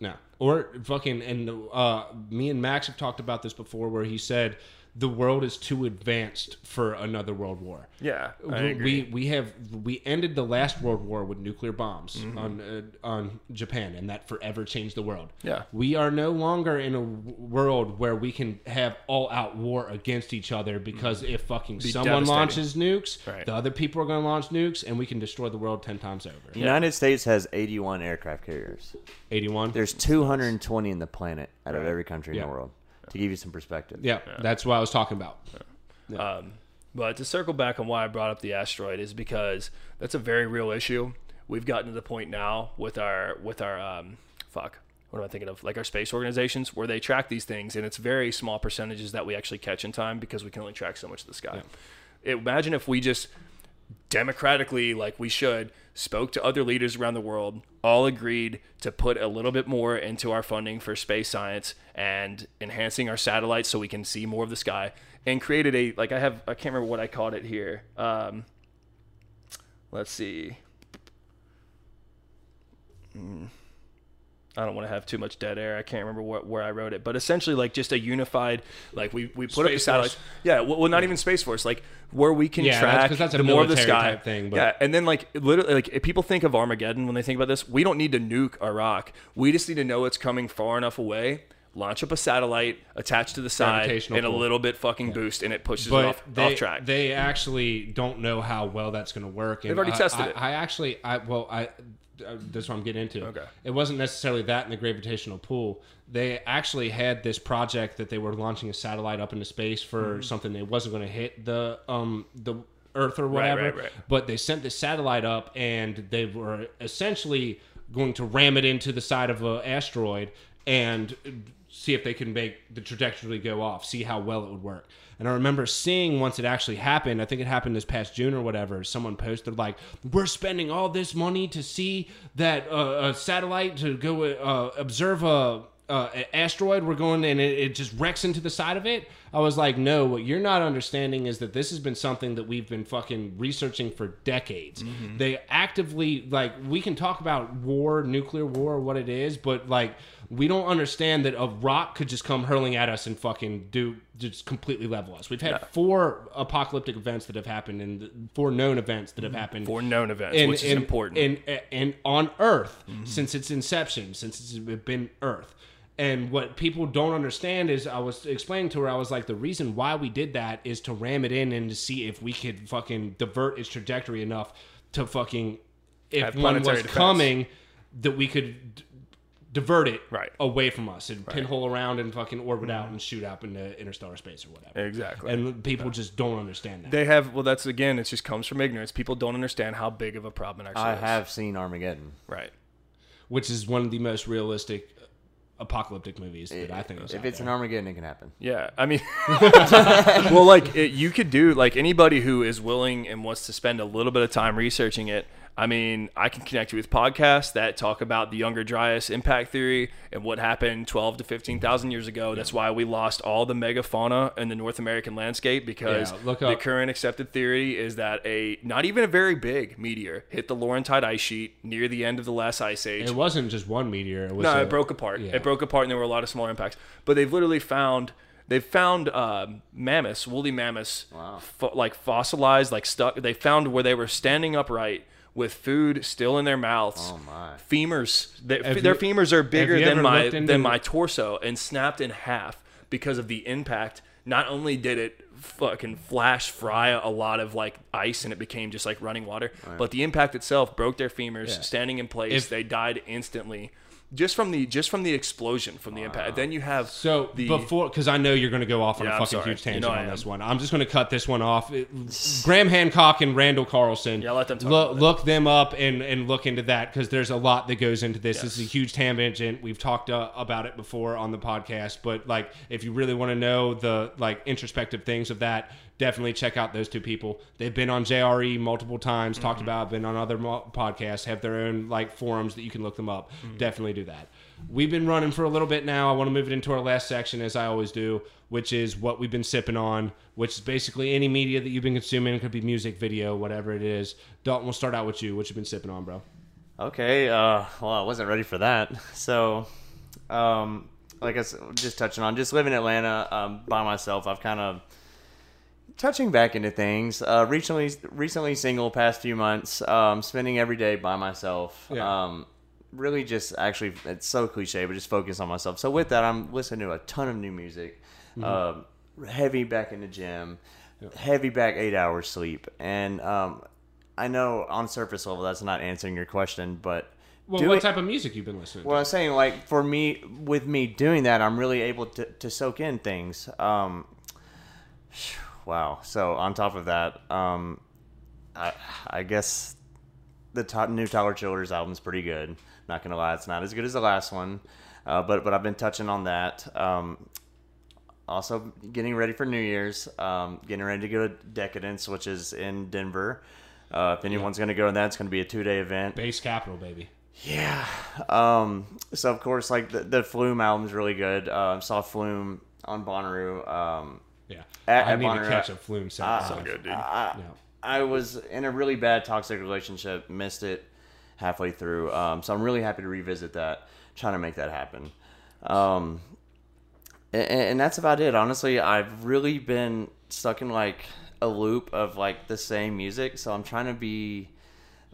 No. Or fucking and uh me and Max have talked about this before where he said the world is too advanced for another world war. Yeah, I we, agree. we we have we ended the last world war with nuclear bombs Mm-hmm. on uh, on Japan and that forever changed the world. Yeah. We are no longer in a world where we can have all out war against each other because if fucking someone launches nukes, Right. the other people are going to launch nukes and we can destroy the world 10 times over. The United States has 81 aircraft carriers. 81. There's 220 in the planet out of every country in the world. To give you some perspective. yeah, that's what I was talking about. Um, but to circle back on why I brought up the asteroid is because that's a very real issue. We've gotten to the point now with our with our um, fuck. What am I thinking of? Like our space organizations, where they track these things, and it's very small percentages that we actually catch in time because we can only track so much of the sky. Imagine if we just democratically, like we should, spoke to other leaders around the world, all agreed to put a little bit more into our funding for space science and enhancing our satellites so we can see more of the sky, and created a like I have I can't remember what I called it here. Um, let's see. Mm. I don't want to have too much dead air. I can't remember what, where I wrote it, but essentially, like just a unified, like we, we put up the Space satellites. Force. Yeah, well, well, not even space force, like where we can track Yeah, that's- that's a the more of the sky type thing, but- Yeah, and then like literally, like if people think of Armageddon when they think about this, we don't need to nuke Iraq. We just need to know it's coming far enough away. Launch up a satellite, attached to the side, and a little bit fucking boost, and it pushes it off, they, off track. they actually don't know how well that's going to work. And They've already I- tested I, it. I actually, I well, I uh, that's what I'm getting into. Okay. It wasn't necessarily that in the gravitational pull. They actually had this project that they were launching a satellite up into space for Mm-hmm. something that wasn't going to hit the um the Earth or whatever. right, right. But they sent the satellite up, and they were essentially going to ram it into the side of an asteroid and see if they can make the trajectory go off, see how well it would work. And I remember seeing once it actually happened, I think it happened this past June or whatever, someone posted like, "We're spending all this money to see that uh, a satellite to go uh, observe a." Uh, asteroid, we're going and it, it just wrecks into the side of it. I was like, no, what you're not understanding is that this has been something that we've been fucking researching for decades. Mm-hmm. They actively, like, we can talk about war, nuclear war, what it is, but like, we don't understand that a rock could just come hurling at us and fucking do just completely level us. We've had four apocalyptic events that have happened and four known events that have mm-hmm. happened Four known events, and- which is important. And, and on Earth mm-hmm. since its inception, since it's been Earth. And what people don't understand is, I was explaining to her, I was like, the reason why we did that is to ram it in and to see if we could fucking divert its trajectory enough to fucking, if Have one was defense. coming, that we could d- divert it Right. away from us and pinhole around and fucking orbit out and shoot up into interstellar space or whatever. exactly. And people just don't understand that. they have well, that's again, it just comes from ignorance. People don't understand how big of a problem it actually I is. have seen Armageddon. right. which is one of the most realistic apocalyptic movies that I think is If out it's there. an Armageddon, it can happen. Yeah, I mean, well, like it, you could do like anybody who is willing and wants to spend a little bit of time researching it. I mean, I can connect you with podcasts that talk about the Younger Dryas impact theory and what happened 12 to 15,000 years ago. That's why we lost all the megafauna in the North American landscape because Yeah, the current accepted theory is that a not even a very big meteor hit the Laurentide ice sheet near the end of the last ice age. it wasn't just one meteor. It was No, a- it broke apart. yeah. It broke apart, and there were a lot of smaller impacts. But they've literally found they've found um, mammoths, woolly mammoths, fo- like fossilized, like stuck. They found where they were standing upright with food still in their mouths. Oh my! Femurs, they, Have their you- femurs are bigger than my looked into- than my torso and snapped in half because of the impact. Not only did it fucking flash fry a lot of like ice and it became just like running water, but the impact itself broke their femurs, Yeah. standing in place. If- they died instantly. Just from the just from the explosion from the impact. Then you have So the before, because I know you're going to go off on Yeah, a fucking huge You tangent know on this one. I'm just going to cut this one off. It- Graham Hancock and Randall Carlson. Yeah, let them talk Look, them up and and look into that because there's a lot that goes into this. This is a huge tangent. We've talked uh, about it before on the podcast, but like if you really want to know the like introspective things of that. Definitely check out those two people. They've been on JRE multiple times, Mm-hmm. talked about, been on other podcasts, have their own like forums that you can look them up. Mm-hmm. Definitely do that. We've been running for a little bit now. I want to move it into our last section, as I always do, which is what we've been sipping on, which is basically any media that you've been consuming. It could be music, video, whatever it is. Dalton, we'll start out with you. What you've been sipping on, bro? Okay. Uh, well, I wasn't ready for that. So, um, like I said, just touching on, just living in Atlanta um, by myself. I've kind of touching back into things. Uh, recently, recently single, past few months, um, spending every day by myself. Yeah. Um, really, just actually, it's so cliche, but just focus on myself. So with that, I'm listening to a ton of new music. Um, heavy back in the gym, heavy back eight hours sleep, and um, I know on surface level that's not answering your question, but Well, what it- type of music you've been listening well, to? I'm saying like for me, with me doing that, I'm really able to, to soak in things. Um, wow. So on top of that, um, I I guess the top, new Tyler Childers album is pretty good. Not gonna lie, it's not as good as the last one, uh, but but I've been touching on that. Um, also getting ready for New Year's, um, getting ready to go to Decadence, which is in Denver. Uh, if anyone's gonna go to that, it's gonna be a two day event. Bass Capital, baby. Yeah. Um, so of course, like the, the Flume album's really good. Uh, saw Flume on Bonnaroo. Um, Yeah, At- I at need Bonnaroo, to catch a flume set. Ah, live. so good, dude. I, Yeah. I was in a really bad toxic relationship, missed it halfway through. Um, so I'm really happy to revisit that, trying to make that happen. Um, and, and that's about it. Honestly, I've really been stuck in like a loop of like the same music. So I'm trying to be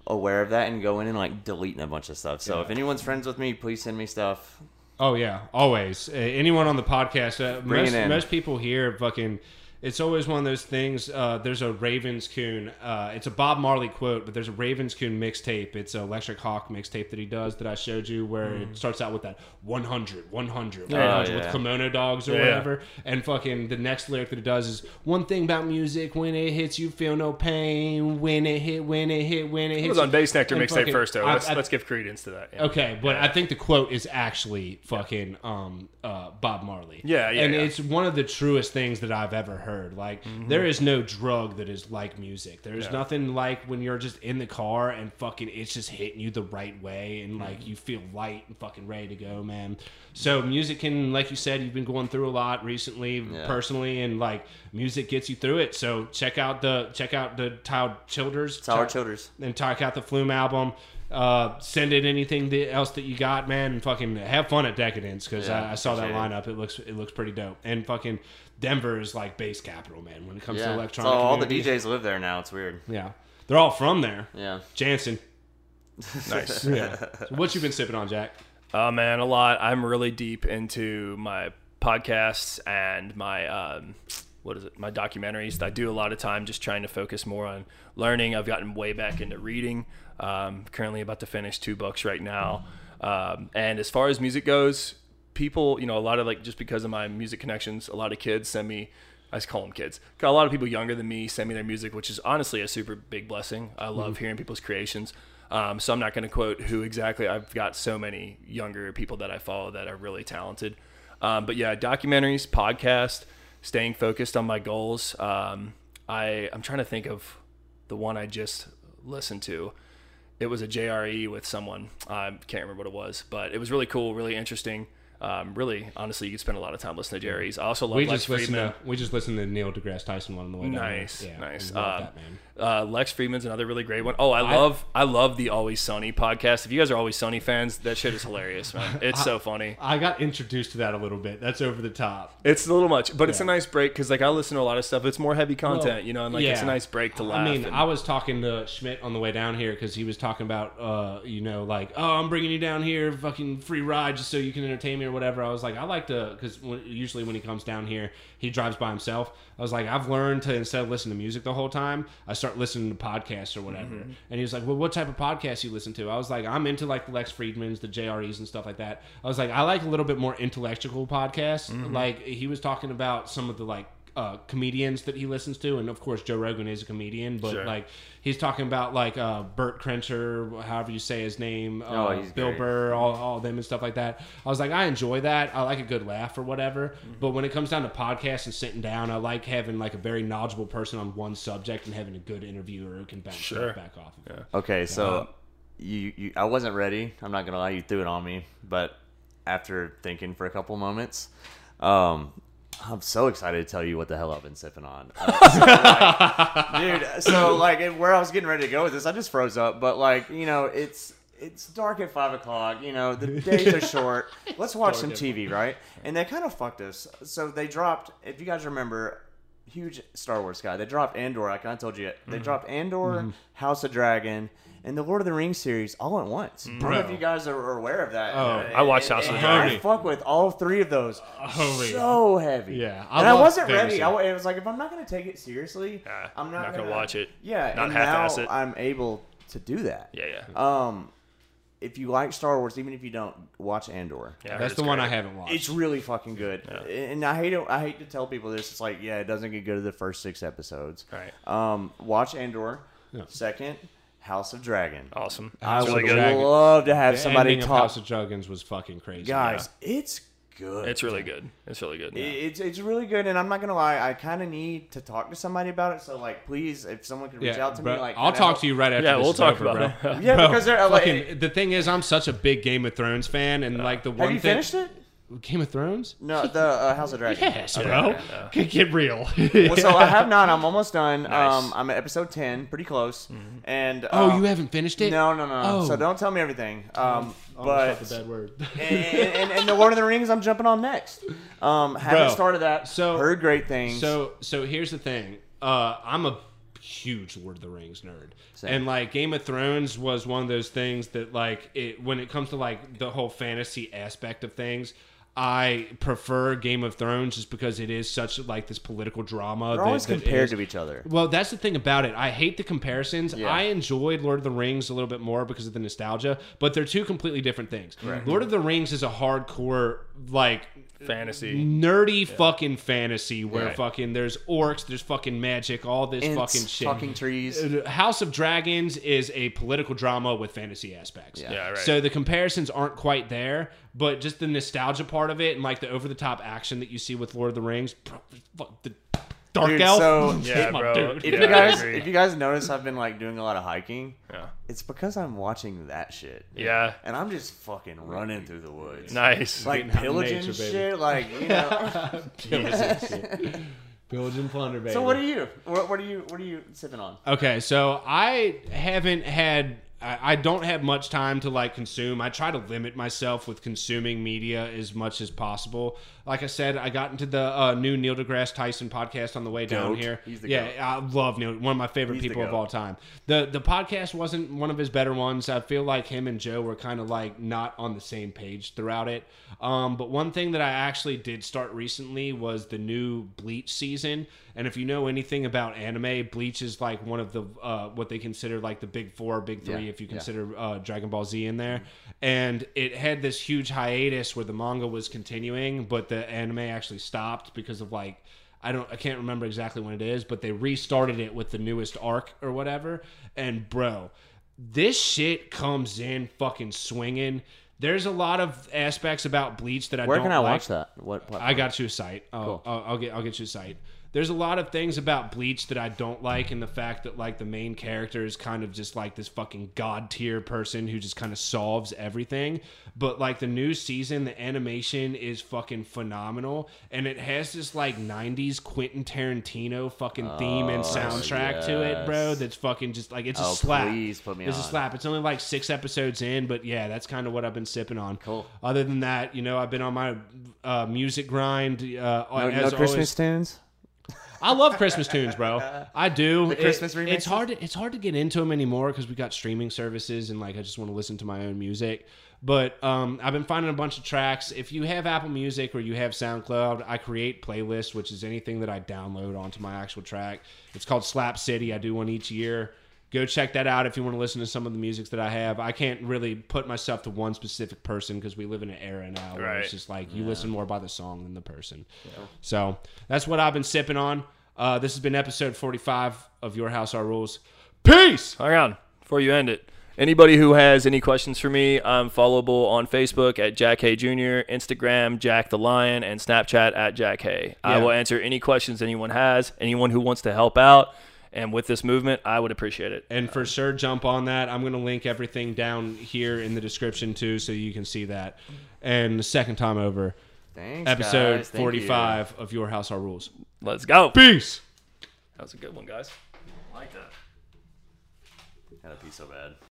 aware of that and go in and like deleting a bunch of stuff. So Yeah. if anyone's friends with me, please send me stuff. Oh yeah, always. Uh, anyone on the podcast, uh, most, most people here, fucking. It's always one of those things. Uh, there's a Ravenscoon. Uh, it's a Bob Marley quote, but there's a Ravenscoon mixtape. It's a Electric Hawk mixtape that he does that I showed you, where Mm. it starts out with that 100, 100, Oh, 100 with yeah. kimono dogs or Yeah. whatever. And fucking the next lyric that it does is one thing about music: when it hits, you feel no pain. When it hit, when it hit, when it hits. It was on Bassnectar mixtape first, though. Let's, I- let's give credence to that. yeah. Okay, but I think the quote is actually fucking um, uh, Bob Marley. Yeah, yeah, and yeah. it's one of the truest things that I've ever heard. Like, there is no drug that is like music. There's Yeah. nothing like when you're just in the car and fucking it's just hitting you the right way and Mm-hmm. like you feel light and fucking ready to go, man. So music can, like you said, you've been going through a lot recently, Yeah. personally, and like music gets you through it. So check out the check out the Tyler Childers. Tyler Childers. and talk out the Flume album. Uh, send in anything else that you got, man, and fucking have fun at Decadence because Yeah, I, I saw that appreciate it. lineup. It. looks it looks pretty dope. And fucking Denver is like bass capital, man, when it comes to Yeah. So electronic. all the. DJs live there now. It's weird. Yeah, they're all from there. Yeah. Jansen. Nice. Yeah. so what you been sipping on, Jack? Oh man, a lot. I'm really deep into my podcasts and my um, what is it? My documentaries. I do a lot of time just trying to focus more on learning. I've gotten way back into reading. Um, currently about to finish two books right now. Um, and as far as music goes, people, you know, a lot of like just because of my music connections, a lot of kids send me. I just call them kids. Got a lot of people younger than me send me their music, which is honestly a super big blessing. I love hearing people's creations. Um, so I'm not going to quote who exactly. I've got so many younger people that I follow that are really talented. Um, but yeah, documentaries, podcast, staying focused on my goals. Um, I I'm trying to think of the one I just listened to. It was a JRE with someone. I can't remember what it was, but it was really cool, really interesting. Um, really, honestly, you could spend a lot of time listening to Jerry's. I also love We Lex just Fridman. to we just listened to Neil deGrasse Tyson one on the way down. Nice, Yeah, nice. Love Um, that man. Uh, Lex Fridman's another really great one. Oh, I love I, love the Always Sunny podcast. If you guys are Always Sunny fans, that shit is hilarious, man. It's so funny. I got introduced to that a little bit. That's over the top. It's a little much, but it's a nice break because like I listen to a lot of stuff. It's more heavy content, Well, you know, and like it's a nice break to laugh. I mean, and- I was talking to Schmidt on the way down here because he was talking about, uh, you know, like, oh, I'm bringing you down here, fucking free ride, just so you can entertain me or whatever. I was like, I like to, because usually when he comes down here, he drives by himself. I was like, I've learned to instead of listening to music the whole time, I start listening to podcasts or whatever. Mm-hmm. And he was like, Well, what type of podcast you listen to? I was like, I'm into like the Lex Fridmans, the JREs, and stuff like that. I was like, I like a little bit more intellectual podcasts. Mm-hmm. Like he was talking about some of the like uh, comedians that he listens to, and of course Joe Rogan is a comedian, but Sure. like he's talking about like uh, Bert Kreischer, however you say his name, uh, Oh, he's Bill great. Burr, all, all of them and stuff like that. I was like, I enjoy that. I like a good laugh or whatever. Mm-hmm. But when it comes down to podcasts and sitting down, I like having like a very knowledgeable person on one subject and having a good interviewer who can bounce Sure. back off of it. Okay, so Um, you, you, I wasn't ready. I'm not gonna lie, you threw it on me. But after thinking for a couple moments, um, I'm so excited to tell you what the hell I've been sipping on, Uh, so, like, dude. So like, where I was getting ready to go with this, I just froze up. But like, you know, it's it's dark at five o'clock. You know, the days are short. Let's watch some TV, right? And they kind of fucked us. So they dropped. If you guys remember. Huge Star Wars guy. They dropped Andor. I kind of told you. Mm-hmm. They dropped Andor, House of Dragon, and the Lord of the Rings series all at once. I don't know if you guys are, are aware of that. Oh, I watched And- House of Dragon. I fuck with all three of those. Holy. So heavy. Yeah, I and I wasn't fantasy. ready. I, it was like if I'm not gonna take it seriously, I'm not, not gonna watch it. Yeah, Not and half-ass now it. I'm able to do that. yeah, yeah, Um, if you like Star Wars, even if you don't, watch Andor. yeah. That's it's the one great. I haven't watched. It's really fucking good, and I hate it. I hate to tell people this. It's like, yeah, it doesn't get good to the first six episodes. Right. Um, watch Andor. Yeah. Second, House of Dragon. Awesome. I would really love to have the somebody ending of talk. House of Dragons was fucking crazy. Guys, it's good. It's really good. It's really good. It- It's it's really good, and I'm not gonna lie. I kind of need to talk to somebody about it. So like, please, if someone could reach Yeah, out to bro, me, like I'll talk help- to you right after. Yeah, this we'll is talk over, about bro. it. Yeah, Bro, because they're like, fucking, the thing is, I'm such a big Game of Thrones fan, and like the one have you thing, finished it? Game of Thrones. No, the uh, House of Dragon. Yes, Okay. bro. Get, get real. Well, so I have not. I'm almost done. Nice. Um, I'm at episode ten, pretty close. And oh, uh, you haven't finished it? No, no, no. no. Oh. So don't tell me everything. Um, Oh, but that's a bad word. and, and, and the Lord of the Rings, I'm jumping on next. Um, haven't Bro, started that. so- heard great things. So so here's the thing. Uh, I'm a huge Lord of the Rings nerd, Same. and like Game of Thrones was one of those things that like it when it comes to like the whole fantasy aspect of things. I prefer Game of Thrones just because it is such like this political drama. they're that- always that compared to each other. Well, that's the thing about it. I hate the comparisons. Yeah. I enjoyed Lord of the Rings a little bit more because of the nostalgia, but they're two completely different things. Lord of the Rings is a hardcore like Fantasy. nerdy fucking fantasy where Right. fucking there's orcs, there's fucking magic, all this Ents, fucking shit. talking trees. Uh, House of Dragons is a political drama with fantasy aspects. Yeah. Yeah, right. So the comparisons aren't quite there, but just the nostalgia part of it and like the over the top action that you see with Lord of the Rings, fuck, the dark Dude, elf. so- Yeah, bro. dude. If Yeah, you guys, if you guys notice, I've been like doing a lot of hiking. Yeah. It's because I'm watching that shit. Yeah. And I'm just fucking running through the woods. Nice. Like Getting pillaging nature, baby. shit. Like you know. Pillage and plunder, baby. so what are you? What, what are you? What are you sipping on? Okay, so I haven't had. I I don't have much time to like consume. I try to limit myself with consuming media as much as possible. Like I said, I got into the uh, new Neil deGrasse Tyson podcast on the way down Goat. here. He's the yeah, goat. I love Neil. One of my favorite He's people of all time. the The podcast wasn't one of his better ones. I feel like him and Joe were kind of like not on the same page throughout it. Um, but one thing that I actually did start recently was the new Bleach season. And if you know anything about anime, Bleach is like one of the uh, what they consider like the big four, big three, Yeah, if you yeah. consider uh, Dragon Ball Z in there. And it had this huge hiatus where the manga was continuing, but the anime actually stopped because of like I don't I can't remember exactly when it is, but they restarted it with the newest arc or whatever. And bro, this shit comes in fucking swinging. There's a lot of aspects about Bleach that I Where don't. Where can I like. watch that? What? I got you a site. I'll, I'll, I'll get I'll get you a site. There's a lot of things about Bleach that I don't like, and the fact that like the main character is kind of just like this fucking god tier person who just kind of solves everything. But like the new season, the animation is fucking phenomenal, and it has this like '90s Quentin Tarantino fucking theme and soundtrack to it, bro. That's fucking just like it's a Oh, slap. please put me it's a slap. It's only like six episodes in, but yeah, that's kind of what I've been sipping on. Cool. Other than that, you know, I've been on my uh, music grind. Uh, No, as no Christmas always. tunes. I love Christmas tunes, bro. I do. It- Christmas It's remixes? hard. To, it's hard to get into them anymore because we got streaming services and like I just want to listen to my own music. But um, I've been finding a bunch of tracks. If you have Apple Music or you have SoundCloud, I create playlists, which is anything that I download onto my actual track. It's called Slap City. I do one each year. Go check that out if you want to listen to some of the music that I have. I can't really put myself to one specific person because we live in an era now where it's just like you listen more by the song than the person. So that's what I've been sipping on. Uh, this has been episode 45 of Your House, Our Rules. Peace! Hang on before you end it. Anybody who has any questions for me, I'm followable on Facebook at Jack Hay Jr., Instagram Jack the Lion, and Snapchat at Jack Hay. I will answer any questions anyone has. Anyone who wants to help out and with this movement, I would appreciate it. And for sure, jump on that. I'm going to link everything down here in the description too, so you can see that. And the second time over, Thanks, episode guys. Thank you. 45 of Your House, Our Rules. Let's go. Peace! That was a good one, guys. I like that. Had to pee so bad.